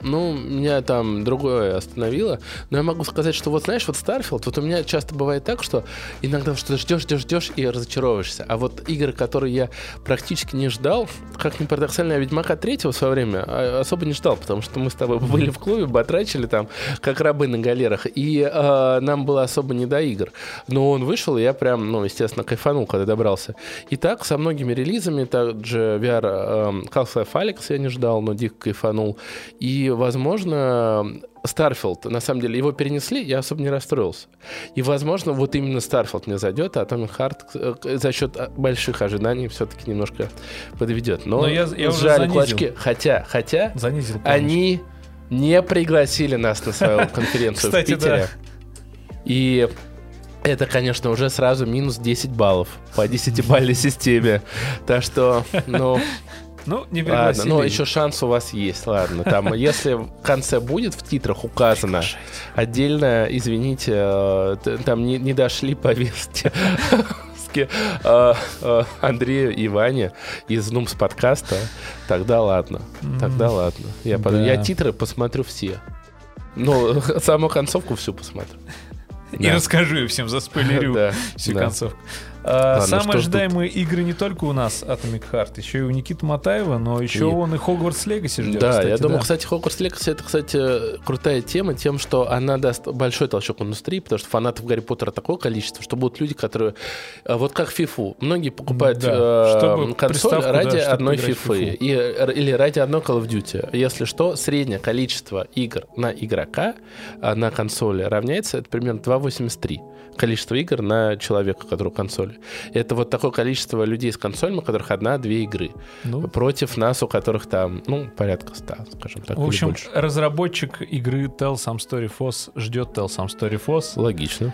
Ну, меня там другое остановило. Но я могу сказать, что вот знаешь, вот Starfield, вот у меня часто бывает так, что иногда что-то ждешь, ждешь, ждешь и разочаровываешься. А вот игры, которые я практически не ждал, как ни парадоксально, я Ведьмака третьего в свое время а, особо не ждал, потому что мы с тобой *laughs* были в клубе, батрачили там, как рабы на галерах, и а, нам было особо не до игр. Но он вышел, и я прям, ну, естественно, кайфанул, когда добрался. И так со многими релизами, также VR эм, Half-Life Alyx я не ждал, но дико кайфанул. И, возможно, Starfield, на самом деле, его перенесли, я особо не расстроился. И, возможно, вот именно Starfield мне зайдет, а Atomic Heart э, за счет а, больших ожиданий все-таки немножко подведет. Но, Но я- я уже сжали занизил. кулачки. Хотя, хотя, Занизил. они не пригласили нас на свою *laughs* конференцию в Кстати, Питере. И это, конечно, уже сразу минус 10 баллов по 10-бальной системе. Так что, ну, Ну, не ладно, но еще шанс у вас есть, ладно. Там, если в конце будет в титрах указано, отдельно, извините, э, там не, не дошли повестки э, э, Андрею и Ване из Нумс подкаста, тогда ладно, тогда ладно. Я, под- Да. я титры посмотрю все. Ну, *laughs* саму концовку всю посмотрю. И Да. расскажу и всем *laughs* заспойлерю Да, всю да. концовку. А, Ладно, самые ж тут? ожидаемые игры не только у нас Atomic Heart, еще и у Никиты Матаева, но еще И- он и Хогвартс Легаси ждет. Да, кстати, я думаю, да. кстати, Хогвартс Легаси это, кстати, крутая тема тем, что она даст большой толчок индустрии, потому что фанатов Гарри Поттера такое количество, что будут люди, которые... э, Вот как фифу. Многие покупают Да, э, консоль да, ради чтобы одной фифы. И, э, или ради одной Call of Duty. Если что, среднее количество игр на игрока а, на консоли равняется, это примерно 2,83 количество игр на человека, который у Это вот такое количество людей с консолями, у которых одна-две игры. Ну, Против нас, у которых там, ну, порядка 100, скажем так. в общем, разработчик игры Tell Some Story Foss ждет Tell Some Story Foss. Логично.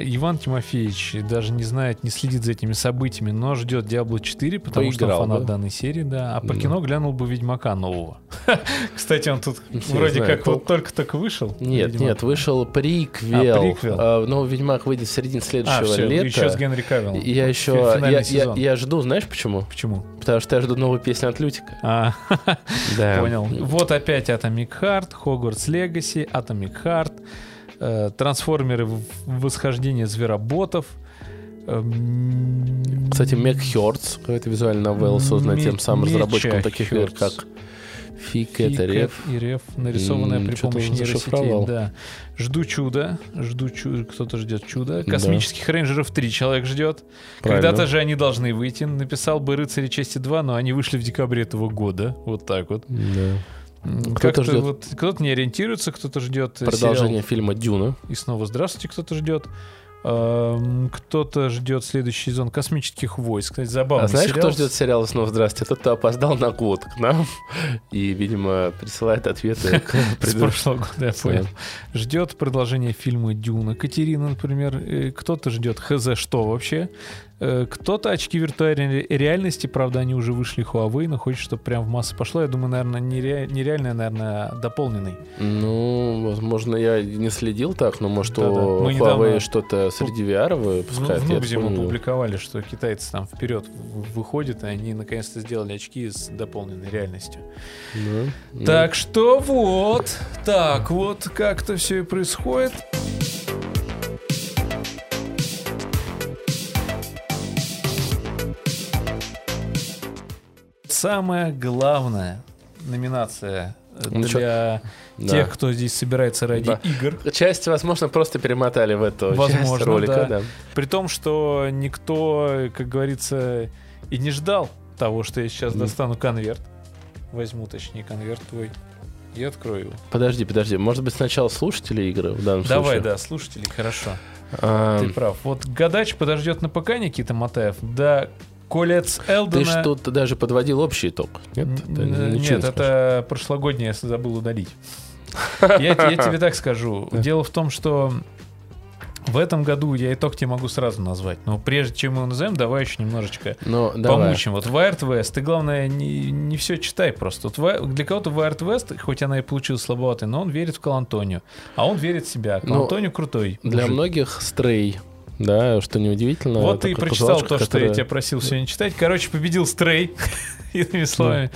Иван Тимофеевич даже не знает, не следит за этими событиями, но ждет Diablo 4, потому что Поиграл, он фанат да? данной серии, да. А по Да. кино глянул бы Ведьмака нового. *laughs* Кстати, он тут *laughs* вроде знаю, как вот только-только вышел. Нет, Ведьмак. нет, вышел приквел. А, приквел. А, Новый Ведьмак выйдет в середине А, следующего все, лета. еще с Генри Кавиллом. Я еще, я, я, жду, знаешь почему? Почему? Потому что я жду новую песню от Лютика. А, *laughs* Да. понял. Вот опять Atomic Heart, Hogwarts Legacy, Atomic Heart, трансформеры в- восхождение звероботов. эм, Кстати, Мег Хёрдс, какая-то визуальная новелла, созданная тем самым разработчиком таких игр, как Фик, Фи, это Рев. и Рев, нарисованная при помощи нейросетей. Да. Жду чуда, жду чуда, кто-то ждет чуда. Космических рейнджеров 3 человек ждет. Когда-то же они должны выйти. Написал бы Рыцари Чести 2, но они вышли в декабре этого года. Вот так вот. Да. Кто-то ждет. вот- кто-то не ориентируется, кто-то ждет Продолжение сериал. фильма Дюна. И снова здравствуйте, кто-то ждет. Эм, Кто-то ждет следующий сезон космических войск. Кстати, забавный А знаешь, сериал. кто ждет сериала «Снова здрасте»? Тот, кто опоздал на год к нам *laughs* и, видимо, присылает ответы *laughs* к С прошлого года, я понял. Ждет продолжение фильма Дюна. Катерина, например. Кто-то ждет ХЗ что вообще. Э, Кто-то очки виртуальной реальности, правда, они уже вышли Huawei, но хочет, чтобы прям в массы пошло. Я думаю, наверное, нере- нереальный, наверное, дополненный. Ну, возможно, я не следил так, но может Да-да. у Мы Huawei что-то среди VR В, выпускают. в Нубзе мы помню. публиковали, что китайцы там вперед в- выходят, и они наконец-то сделали очки с дополненной реальностью. Ну, ну. Так что вот, так вот, как-то все и происходит. Самая главная номинация э, Ну для да. тех, кто здесь собирается ради Да. игр. Часть, возможно, просто перемотали в эту Возможно, часть ролика, да. да. При том, что никто, как говорится, и не ждал того, что я сейчас Мгм. достану конверт. Возьму, точнее, конверт твой и открою его. Подожди, подожди. Может быть, сначала слушатели игры в данном Давай, случае? да, слушатели, хорошо. А, Ты прав. Вот Гадач подождет на ПК Никита Матаев, да Колец Элдена... ты ж тут даже подводил общий итог. Нет, Это Нет, не это прошлогодний, я забыл удалить. *laughs* Я, я тебе так скажу. Дело в том, что в этом году я итог тебе могу сразу назвать. Но прежде чем мы его назовем, давай еще немножечко. Ну, давай. помучим. Вот Wired West, ты, главное, не, не все читай просто. Вот для кого-то Wired West, хоть она и получилась слабоватой, но он верит в Калантонию. А он верит в себя. Ну, Калантонию крутой. Для мужик. многих стрей, да, что неудивительно. Вот ты и прочитал то, что я тебя просил сегодня читать. Короче, победил Стрей. *laughs* Иными словами,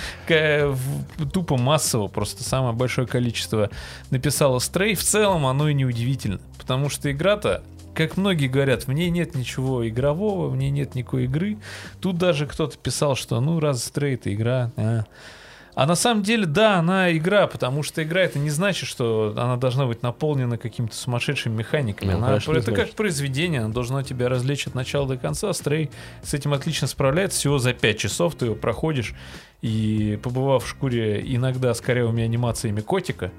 тупо массово, просто самое большое количество написало Стрей. В целом оно и неудивительно, потому что игра-то, как многие говорят, в ней нет ничего игрового, в ней нет никакой игры. Тут даже кто-то писал, что ну раз Стрей это игра, а. А на самом деле, да, она игра, потому что игра это не значит, что она должна быть наполнена какими-то сумасшедшими механиками. Ну, она, конечно, не это как произведение, оно должно тебя развлечь от начала до конца. Стрей с этим отлично справляется. Всего за 5 часов ты его проходишь. И побывав в шкуре иногда с корявыми анимациями котика,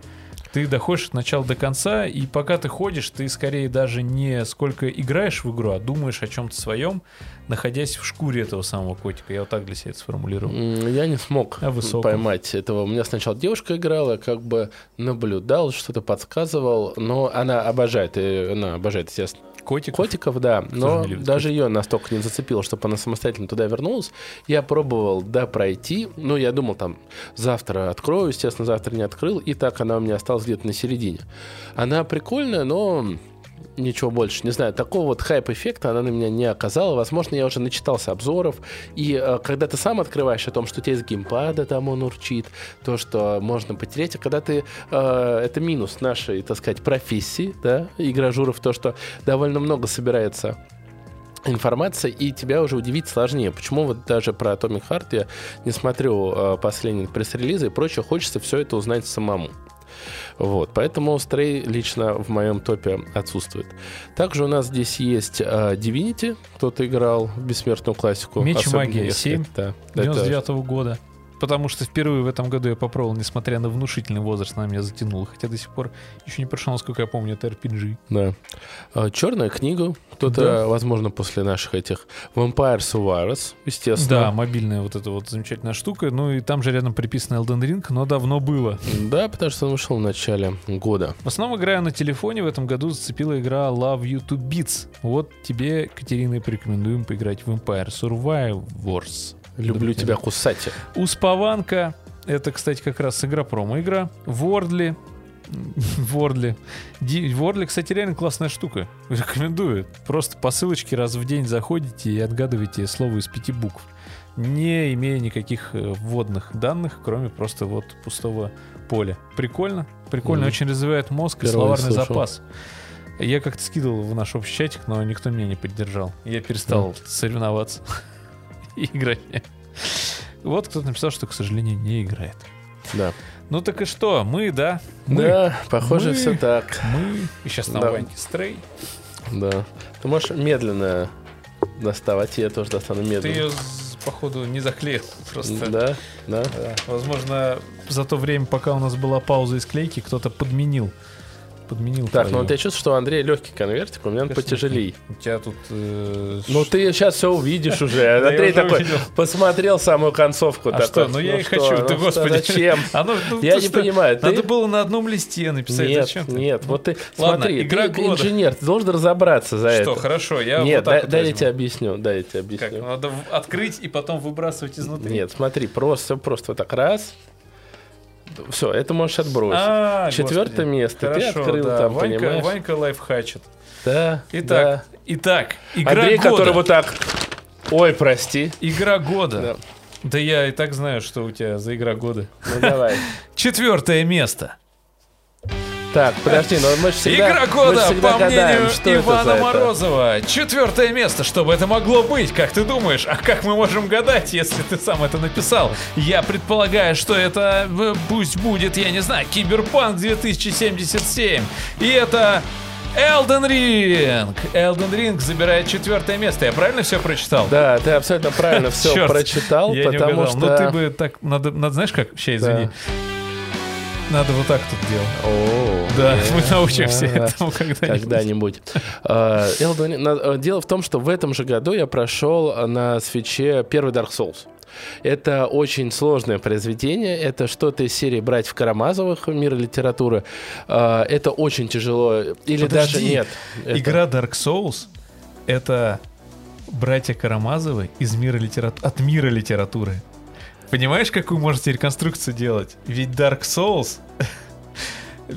ты доходишь от начала до конца, и пока ты ходишь, ты скорее даже не сколько играешь в игру, а думаешь о чем-то своем, находясь в шкуре этого самого котика. Я вот так для себя это сформулировал. Я не смог высоком. поймать этого. У меня сначала девушка играла, как бы наблюдал, что-то подсказывал, но она обожает, и она обожает, естественно, Котик. котиков, да, но даже ее настолько не зацепило, чтобы она самостоятельно туда вернулась. Я пробовал, да, пройти, ну, я думал, там, завтра открою, естественно, завтра не открыл, и так она у меня осталась где-то на середине. Она прикольная, но ничего больше. Не знаю, такого вот хайп-эффекта она на меня не оказала. Возможно, я уже начитался обзоров. И э, когда ты сам открываешь о том, что у тебя из геймпада там он урчит, то, что можно потерять, а когда ты... э, это минус нашей, так сказать, профессии, да, игражуров, то, что довольно много собирается информация, и тебя уже удивить сложнее. Почему вот даже про Atomic Heart я не смотрю э, последние пресс-релизы и прочее, хочется все это узнать самому. Вот, поэтому Stray лично в моем топе отсутствует. Также у нас здесь есть э, Divinity, кто-то играл в бессмертную классику. Меч и особенно магия если 7, это- это- 99 года. Потому что впервые в этом году я попробовал, несмотря на внушительный возраст, она меня затянула. Хотя до сих пор еще не прошел, насколько я помню, это RPG. Да. Черная книга. Кто-то, Да. возможно, после наших этих Vampire Survivors, естественно. Да, мобильная вот эта вот замечательная штука. Ну и там же рядом приписан Elden Ring, но давно было. Да, потому что он вышел в начале года. В основном играю на телефоне. В этом году зацепила игра Love You to Beats. Вот тебе, Катерина, и порекомендуем поиграть в Empire Survivors. Люблю тебя кусать. Успаванка. Это, кстати, как раз игра промо-игра. Вордли. *laughs* Вордли. Ди- Вордли, кстати, реально классная штука. Рекомендую. Просто по ссылочке раз в день заходите и отгадываете слово из пяти букв. Не имея никаких э, вводных данных, кроме просто вот пустого поля. Прикольно. Прикольно. Мгм. Очень развивает мозг и Впервые словарный слышал. запас. Я как-то скидывал в наш общий чатик, но никто меня не поддержал. Я перестал соревноваться *laughs* и играть. Вот кто-то написал, что, к сожалению, не играет. Да. Ну так и что? Мы, да? Мы, Да, похоже, Мы- все так. мы. И сейчас на Да. Ваньке стрей. Да. Ты можешь медленно доставать, я тоже достану Ты медленно. ее, походу, не заклеил. Просто. Да, да. Да. Возможно, за то время, пока у нас была пауза из клейки, кто-то подменил. Подменил. Так, ну твою. вот я чувствую, что у Андрея легкий конвертик, у меня он Конечно, потяжелей. У тебя тут... э, Ну ты сейчас все увидишь уже. *laughs* Андрей такой посмотрел самую концовку. А что? Ну я и что, хочу. ну Ты, что, господи. Зачем? *laughs* А ну, ну, Я не что, понимаю. Надо было на одном листе написать. Нет, Зачем нет, вот ты смотри, ты инженер, ты должен разобраться за Что, это. хорошо, я Нет, вот так дай, я тебе объясню, дай я тебе Как, объясню. надо открыть и потом выбрасывать изнутри? Нет, смотри, просто, просто вот так раз. Все, это можешь отбросить. А, Четвертое господи. место. Ты открыл да. там, Ванька, понимаешь? Ванька лайфхачит. Да. Итак, итак, игра Андрей, года. который вот так... Ой, прости. Игра года. Да. Да я и так знаю, что у тебя за игра года. Ну давай. *laughs* Четвертое место. Так, подожди, но мы же всегда... Игра года, всегда по гадаем, мнению это Ивана. Морозова. Четвертое место. Что бы это могло быть? Как ты думаешь? А как мы можем гадать, если ты сам это написал? Я предполагаю, что это э, пусть будет, я не знаю, Киберпанк 2077. И это Elden Ring. Elden Ring забирает четвертое место. Я правильно все прочитал? Да, ты абсолютно правильно все *laughs* прочитал, потому угадал. что... Ну ты бы так, надо, надо, знаешь как, сейчас извини. Надо вот так тут делать. О, Да, э, мы научимся да. этому когда-нибудь. Когда-нибудь. Э, Дело в том, что в этом же году я прошел на свече первый Dark Souls. Это очень сложное произведение. Это что-то из серии братьев Карамазовых мира литературы. Это очень тяжело. Или даже нет. Это- Игра Dark Souls — это братья Карамазовы из мира литературы, от мира литературы. Понимаешь, какую можете реконструкцию делать? Ведь Dark Souls,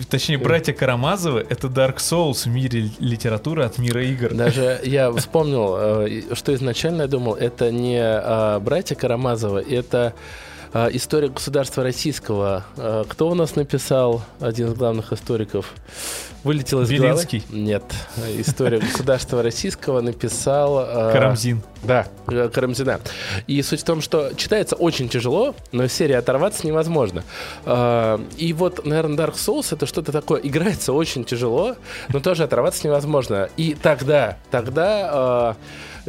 *laughs* точнее, братья Карамазовы — это Dark Souls в мире литературы от мира игр. Даже *laughs* я вспомнил, э, что изначально я думал, это не а, братья Карамазовы, это история государства российского. А, Кто у нас написал, один из главных историков? Вылетел из Белинский? головы? Нет. История государства российского написал... а, Карамзин. Да, э, Карамзина. И суть в том, что читается очень тяжело, но серии оторваться невозможно. А, И вот, наверное, Dark Souls это что-то такое. Играется очень тяжело, но тоже оторваться невозможно. И тогда, тогда,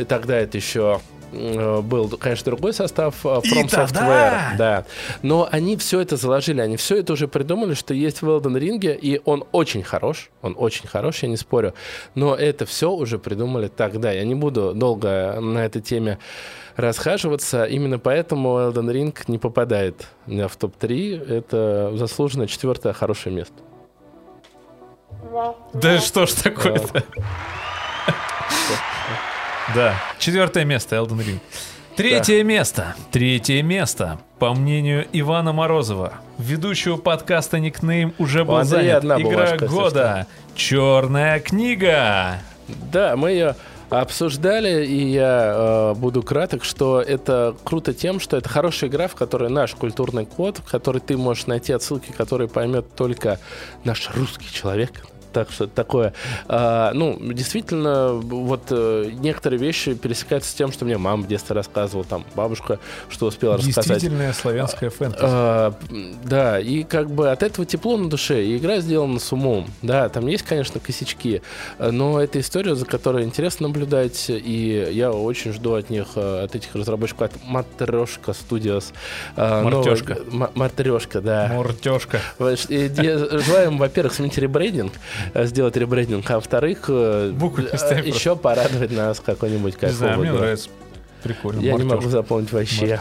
тогда это еще был, конечно, другой состав э, From И тогда! Software, да. Но они все это заложили, они все это уже придумали, что есть в Elden Ring, и он очень хорош, он очень хорош, я не спорю, но это все уже придумали тогда. Я не буду долго на этой теме расхаживаться, именно поэтому Elden Ring не попадает у меня в топ-3, это заслуженно четвертое хорошее место. Да что ж такое-то? Да. Четвертое место Elden Ring. Третье место. Третье место. По мнению Ивана Морозова, ведущего подкаста Никнейм уже был занят. одна Игра бумажка, если года. Черная книга. Да, мы ее обсуждали, и я э, буду краток, что это круто тем, что это хорошая игра, в которой наш культурный код, в которой ты можешь найти отсылки, которые поймет только наш русский человек. Так что такое. А, ну, действительно, вот э, некоторые вещи пересекаются с тем, что мне мама в детстве рассказывала, там бабушка, что успела рассказать. Действительная славянская фэнтези. А, да, и как бы от этого тепло на душе, и игра сделана с умом. Да, там есть, конечно, косячки, но это история, за которой интересно наблюдать, и я очень жду от них, э, от этих разработчиков, от Матрешка Studios. э, Мартёшка. нового- М- Мартрешка, да. Желаю им, во-первых, сменить ребрендинг, сделать ребрендинг, а во-вторых, э, э, еще порадовать нас какой-нибудь Не кайфовой знаю, мне нравится. Прикольно. Я не могу запомнить вообще.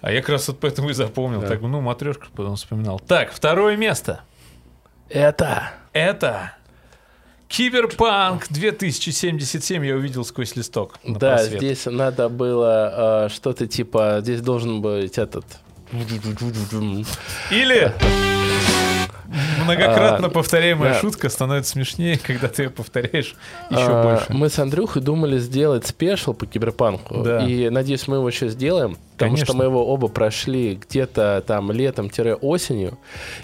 А я как раз вот поэтому и запомнил. Так, ну, матрешка потом вспоминал. Так, второе место. Это Это Киберпанк 2077 я увидел сквозь листок. Да, просвет. здесь надо было э, что-то типа, здесь должен быть этот... Или многократно А, повторяемая да. шутка становится смешнее, когда ты ее повторяешь еще А, больше. Мы с Андрюхой думали сделать спешл по киберпанку. Да. И надеюсь, мы его еще сделаем. Потому Конечно. что мы его оба прошли где-то там летом-осенью.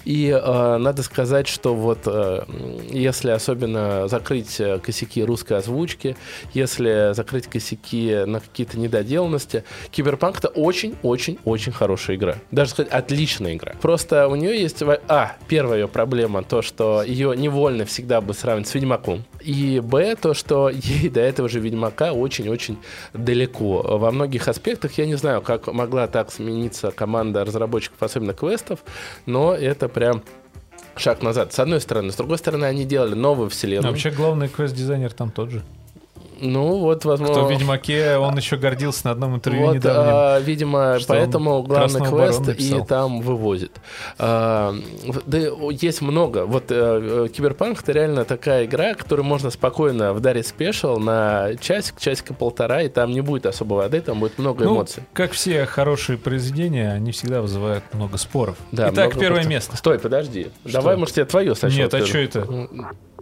И э, надо сказать, что вот э, если особенно закрыть э, косяки русской озвучки, если закрыть косяки на какие-то недоделанности, Киберпанк это очень-очень-очень хорошая игра. Даже сказать, отличная игра. Просто у нее есть... А, первая ее проблема, то, что ее невольно всегда бы сравнивать с Ведьмаком. И Б, то, что ей до этого же Ведьмака очень-очень далеко. Во многих аспектах я не знаю, как могла так смениться команда разработчиков, особенно квестов, но это прям шаг назад. С одной стороны. С другой стороны, они делали новую А вселенную. вообще главный квест-дизайнер там тот же. Ну, вот, возможно... Кто в Ведьмаке, он еще гордился на одном интервью Вот, недавним. а, видимо, что поэтому главный квест и там вывозит. А, да, есть много. Вот э, э, Киберпанк это реально такая игра, которую можно спокойно вдарить special на часик, часика полтора, и там не будет особо воды, там будет много Ну, эмоций. как все хорошие произведения, они всегда вызывают много споров. Да, Итак, много первое место. Стой, подожди. Давай, может, я твое сначала. Нет, а чё это?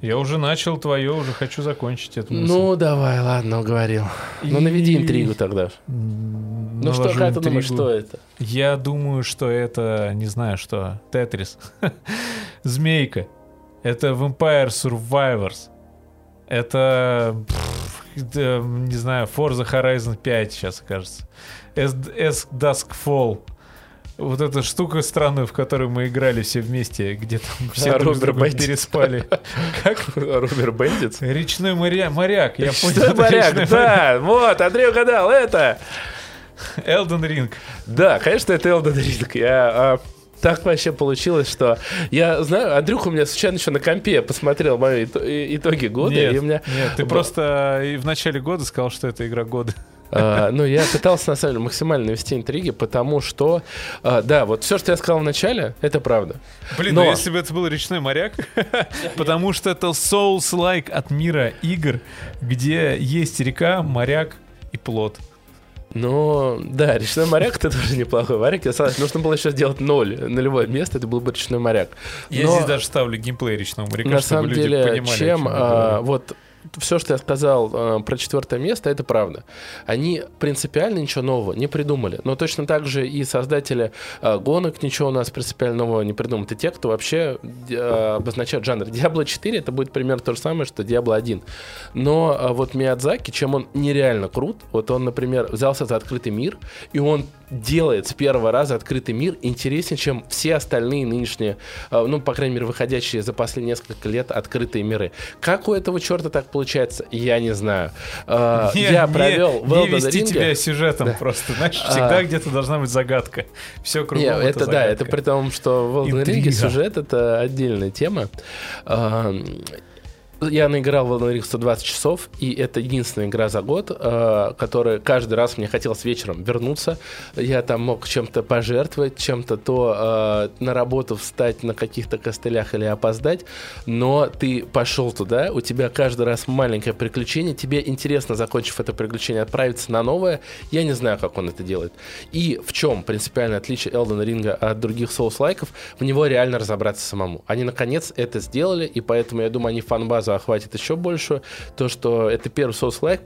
Я уже начал твое, уже хочу закончить эту мысль. Ну, давай, ладно, уговорил. Ну, наведи И- интригу тогда. Ну что, как ты думаешь, что это? Я думаю, что это, не знаю что, Тетрис. *laughs* Змейка. Это Vampire Survivors. Это, пф, да, не знаю, Forza Horizon 5 сейчас, кажется. S, S Dusk Fall. Вот эта штука странная, в которой мы играли все вместе, где там все А, друг Робер другом Бендит. переспали. Как? *laughs* Робер Бендит? Речной моря... моряк. Я понял. Что, это моряк? речной Да, вот, Андрей угадал, это. моряк. Elden Ring. Да, конечно, это Elden Ring. Я, а, так вообще получилось, что я знаю, Андрюха у меня случайно еще на компе посмотрел мои итоги года, Нет, и у меня нет, ты Б- просто и в начале года сказал, что это игра года. А, ну, я пытался, на самом деле, максимально навести интриги, потому что, а, да, вот все, что я сказал в начале, это правда. Блин, ну если бы это был речной моряк, *laughs* потому что это Souls-like от мира игр, где есть река, моряк и плод. Но, да, речной моряк это тоже неплохой моряк. Я согласен, нужно было еще сделать ноль, нулевое место, это был бы речной моряк. Я Но- здесь даже ставлю геймплей речного моряка, на чтобы самом люди деле, понимали, чем я а, вот все, что я сказал а, про четвертое место, это правда. Они принципиально ничего нового не придумали. Но точно так же и создатели а, гонок ничего у нас принципиально нового не придумают. И те, кто вообще а, обозначают жанр. Diablo 4 это будет примерно то же самое, что Diablo 1. Но а, вот Миядзаки, чем он нереально крут, вот он, например, взялся за открытый мир, и он делает с первого раза открытый мир интереснее, чем все остальные нынешние, а, ну, по крайней мере, выходящие за последние несколько лет открытые миры. Как у этого черта так получается, я не знаю. А, *laughs* Не- Я не- провел Не Elden вести Ring. тебя сюжетом Да. просто, знаешь, А. всегда где-то должна быть загадка. Все кругом Не, это, это, да, это загадка. при том, что в Elden Ring сюжет это отдельная тема. Я наиграл в Elden Ring 120 часов, и это единственная игра за год, а, которая каждый раз мне хотелось вечером вернуться. Я там мог чем-то пожертвовать, чем-то то а, на работу встать на каких-то костылях или опоздать, но ты пошел туда, у тебя каждый раз маленькое приключение, тебе интересно, закончив это приключение, отправиться на новое. Я не знаю, как он это делает. И в чем принципиальное отличие Elden Ring от других Souls-лайков, в него реально разобраться самому. Они, наконец, это сделали, и поэтому, я думаю, они фан-базу охватят еще больше. То, что это первый в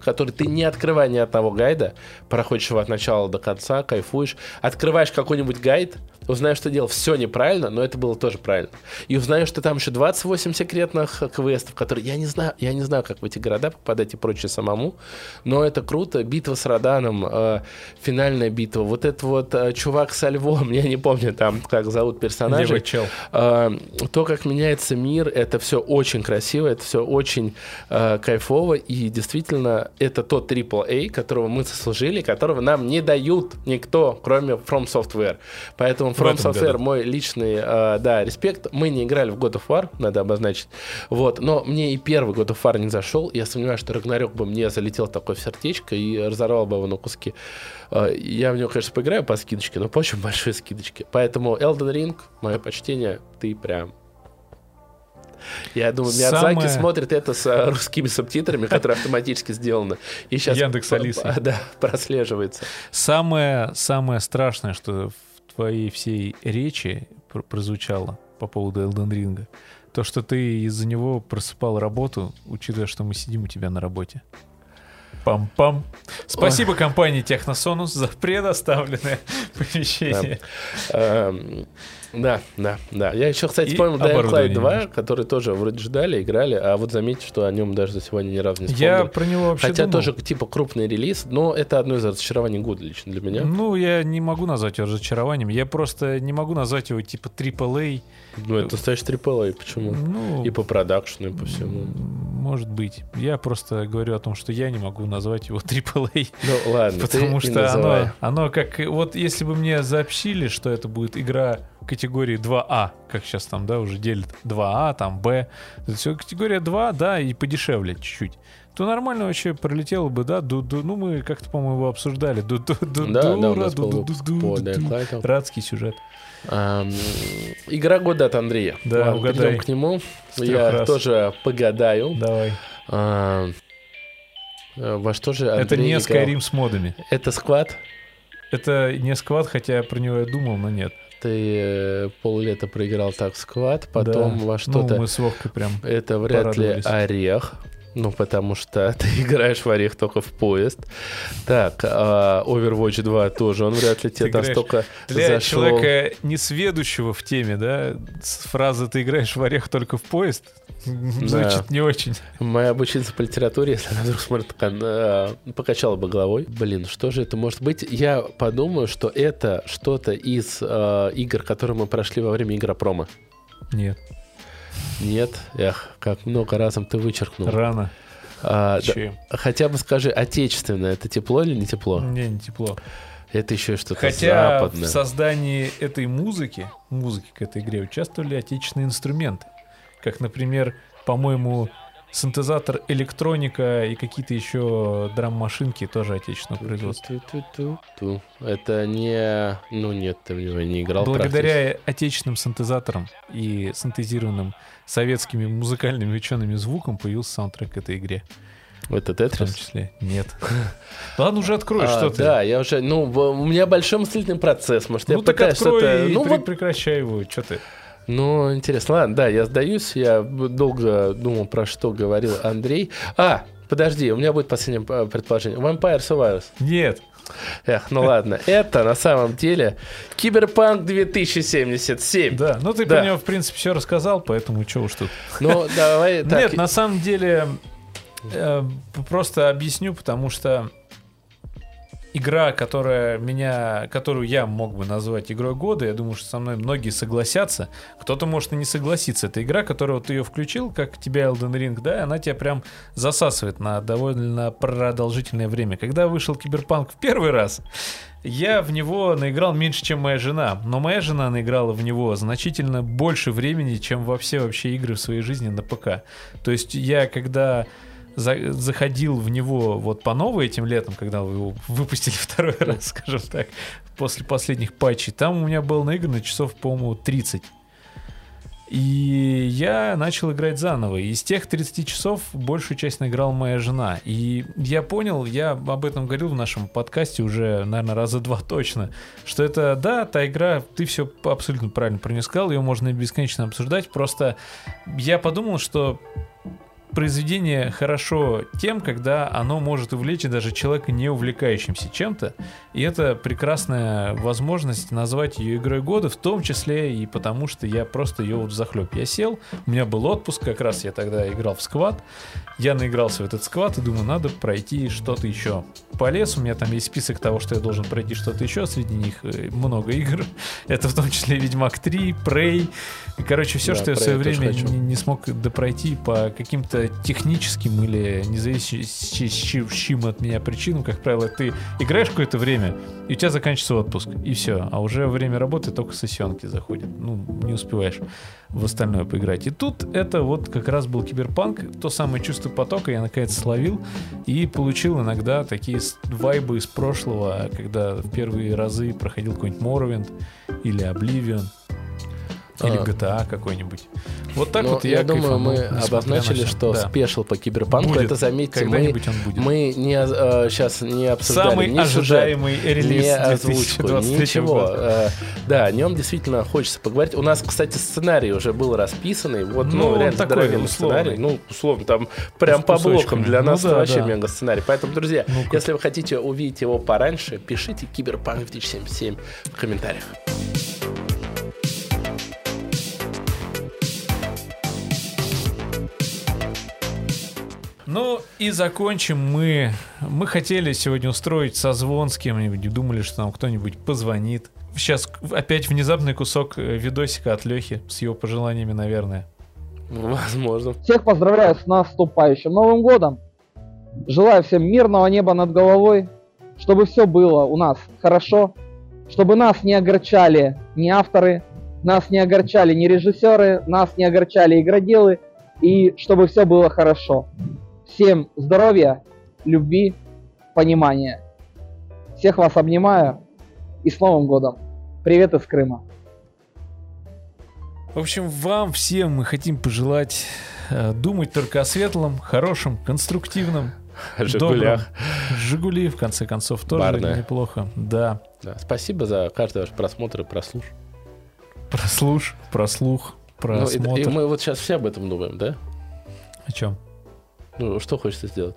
который ты не открывая ни одного гайда, проходишь его от начала до конца, кайфуешь, открываешь какой-нибудь гайд, узнаешь, что делал все неправильно, но это было тоже правильно. И узнаешь, что там еще 28 секретных квестов, которые я не знаю, я не знаю, как в эти города попадать и прочее самому, но это круто. Битва с Раданом, э, финальная битва, вот этот вот э, чувак со львом, *laughs* я не помню там, как зовут персонажа. А, то, как меняется мир, это все очень красиво, это все очень а, кайфово, и действительно, это тот AAA, которого мы заслужили, которого нам не дают никто, кроме From Software. Поэтому From Software мой личный, а, да, респект. Мы не играли в God of War, надо обозначить. Вот, но мне и первый God of War не зашел. Я сомневаюсь, что Рагнарёк бы мне залетел такой в сердечко и разорвал бы его на куски. А, Я в него, конечно, поиграю по скидочке, но по очень большой скидочке. Поэтому Elden Ring, мое почтение, ты прям... Я думаю, Миядзаки Самое- смотрит это с а, русскими субтитрами, которые автоматически сделаны. И сейчас Яндекс Алисой. *laughs* Да, прослеживается. Самое, самое страшное, что твоей всей речи пр- прозвучало по поводу Elden Ring, то, что ты из-за него просыпал работу, учитывая, что мы сидим у тебя на работе. Пам-пам. Спасибо компании Техносонус за предоставленное *laughs* помещение. Эм, Да, да, да. Я еще, кстати, вспомнил Dying Light оборудование 2, немножко. который тоже вроде ждали, играли, а вот заметьте, что о нем даже за сегодня ни разу не Я вспомнили. про него вообще Хотя думал. тоже типа крупный релиз, но это одно из разочарований года лично для меня. Ну, я не могу назвать его разочарованием. Я просто не могу назвать его типа AAA. Ну, это настоящий AAA, почему? Ну, И по продакшну, и по всему. может быть. Я просто говорю о том, что я не могу назвать его *laughs* AAA. Ну, ладно, Потому что оно, оно как... Вот если бы мне сообщили, что это будет игра категории 2А, как сейчас там, да, уже делят 2А, там Б, это все категория 2, да, и подешевле чуть-чуть, то нормально вообще пролетело бы, да, ду, ду, ну мы как-то, по-моему, его обсуждали. Ду, ду, ду, Да, да, у нас ду, был ду, ду, по ду, ду. Радский сюжет. Ам, Игра года от Андрея. Да, Ладно, угадай. перейдем к нему. Я раз. тоже погадаю. Давай. А, э, Во что же это Андрей не играл? Skyrim с модами. Это сквад? Это не сквад, хотя я про него я думал, но нет. Ты э, поллета проиграл так в сквад, потом Да. во что-то... Ну, мы с Вовкой прям... Это вряд ли орех. Ну, потому что *laughs* ты играешь в орех только в поезд. Так, а, Overwatch 2 тоже, он вряд ли тебе Ты настолько Для зашел. человека, несведущего в теме, да, с фразы «ты играешь в орех только в поезд» звучит не очень. Моя обученица по литературе, если она вдруг смотрит, такая, «А, покачала бы головой. Блин, что же это может быть? Я подумаю, что это что-то из а, игр, которые мы прошли во время Игропрома. Нет, Нет? Эх, как много разом ты вычеркнул. рано. А, да, хотя бы скажи, отечественное, это тепло или не тепло? Мне не тепло. Это еще что-то Хотя западное. в создании этой музыки, музыки к этой игре участвовали отечественные инструменты. Как, например, по-моему, синтезатор электроника и какие-то еще драм-машинки тоже отечественного производства. Это не... Ну нет, ты в него не играл. Благодаря отечественным синтезаторам и синтезированным советскими музыкальными учеными звуком появился саундтрек к этой игре. Это В том Тетрис? числе. Нет. *laughs* Ладно, уже открой, А, что ты. Да, я уже... Ну, у меня большой мыслительный процесс. Может, я Ну так пытаюсь что-то... и Ну, пре- вот прекращай его. Что ты? Ну, интересно. Ладно, да, я сдаюсь. Я долго думал, про что говорил Андрей. А, подожди, у меня будет последнее э, предположение. Vampire Survivors. Нет. Эх, ну ладно. Это на самом деле Киберпанк 2077. Да, ну ты Да. про него, в принципе, все рассказал, поэтому что уж тут. Ну, давай так. Нет, на самом деле, э, просто объясню, потому что игра, которая меня, которую я мог бы назвать игрой года, я думаю, что со мной многие согласятся. Кто-то может и не согласиться. Это игра, которую ты ее включил, как тебя Elden Ring, да, она тебя прям засасывает на довольно продолжительное время. Когда вышел Киберпанк в первый раз, я в него наиграл меньше, чем моя жена. Но моя жена наиграла в него значительно больше времени, чем во все вообще игры в своей жизни на ПК. То есть я, когда за- заходил в него вот по новой этим летом, когда вы его выпустили *laughs* второй раз, скажем так, после последних патчей, там у меня было наиграно часов, по-моему, 30. И я начал играть заново. Из тех 30 часов большую часть наиграла моя жена. И я понял, я об этом говорил в нашем подкасте уже, наверное, раза два точно, что это, да, та игра, ты все абсолютно правильно про ее можно бесконечно обсуждать. Просто я подумал, что произведение хорошо тем, когда оно может увлечь даже человека, не увлекающимся чем-то. И это прекрасная возможность назвать ее игрой года, в том числе и потому, что я просто ее вот захлеб. Я сел, у меня был отпуск, как раз я тогда играл в сквад. Я наигрался в этот сквад и думаю, надо пройти что-то еще. Полез, у меня там есть список того, что я должен пройти что-то еще, среди них э, много игр. *laughs* Это в том числе Ведьмак 3, Prey. Короче, все, Да, что я в свое время не, не смог допройти по каким-то техническим или независящим чем от меня причинам, как правило, ты играешь какое-то время, и у тебя заканчивается отпуск, и все. А уже время работы только сессионки заходят. Ну, не успеваешь в остальное поиграть. И тут это вот как раз был киберпанк, то самое чувство потока я наконец словил и получил иногда такие вайбы из прошлого, когда в первые разы проходил какой-нибудь Morrowind или Oblivion или А. GTA какой-нибудь. Вот так Ну, вот я, я думаю, мы обозначили, что Да. special по киберпанку. Будет. Это, заметьте, мы, мы не, сейчас не обсуждали Самый ни сюжет, ожидаемый релиз не озвучку, 2023 ничего. года. Э, Да, о нем действительно хочется поговорить. У нас, кстати, сценарий уже был расписанный. Вот, ну, Ну, реально такой, здоровенный условный. сценарий. Ну, условно, там прям по блокам. Для Ну нас да, это вообще да. мега сценарий. Поэтому, друзья, Ну-ка. если вы хотите увидеть его пораньше, пишите Киберпанк 2077 в комментариях. Ну и закончим мы. Мы хотели сегодня устроить созвон с кем-нибудь, думали, что нам кто-нибудь позвонит. Сейчас опять внезапный кусок э, видосика от Лехи с его пожеланиями, наверное. Возможно. Всех поздравляю с наступающим Новым Годом. Желаю всем мирного неба над головой, чтобы все было у нас хорошо, чтобы нас не огорчали ни авторы, нас не огорчали ни режиссеры, нас не огорчали игроделы, и чтобы все было хорошо. Всем здоровья, любви, понимания. Всех вас обнимаю и с Новым Годом. Привет из Крыма. В общем, вам всем мы хотим пожелать э, думать только о светлом, хорошем, конструктивном, *laughs* Жигулях. Жигули, в конце концов, тоже Барная. неплохо. Да. Да, спасибо за каждый ваш просмотр и прослушивание. Про слуш, про слух, про Ну, и- и, мы вот сейчас все об этом думаем, да? О чем? Ну, что хочется сделать?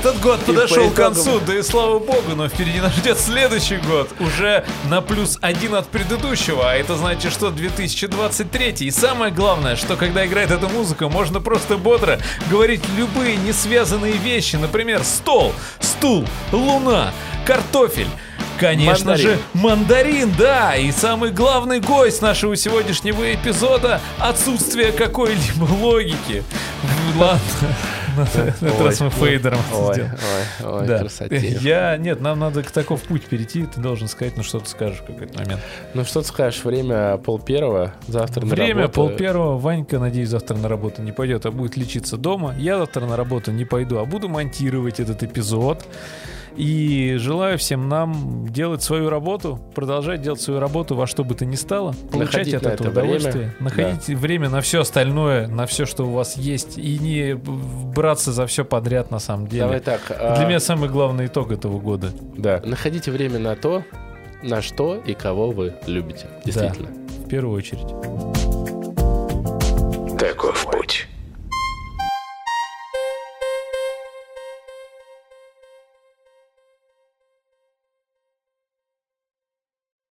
Этот год по подошел к концу, да и слава богу, но впереди нас ждет следующий год. Уже на плюс один от предыдущего, а это значит, что 2023. И самое главное, что когда играет эта музыка, можно просто бодро говорить любые несвязанные вещи. Например, стол, стул, луна, картофель. Конечно Мандарин. же, мандарин, да, и самый главный гость нашего сегодняшнего эпизода — отсутствие какой-либо логики. Ладно, на этот раз мы фейдером Ой, ой, ой, Да. Я, нет, нам надо к таков путь перейти, ты должен сказать, ну что ты скажешь в какой-то момент. Ну, что ты скажешь, время пол первого, завтра на Время работу. пол первого, Ванька, надеюсь, завтра на работу не пойдет, а будет лечиться дома. Я завтра на работу не пойду, а буду монтировать этот эпизод. И желаю всем нам делать свою работу, продолжать делать свою работу во что бы то ни стало, получать Находить от этого это время. удовольствие, находить время на все остальное, на все, что у вас есть, и не браться за все подряд на самом деле. Давай так. а, Для меня самый главный итог этого года. Да. Находите время на то, на что и кого вы любите. Действительно. В первую очередь. Таков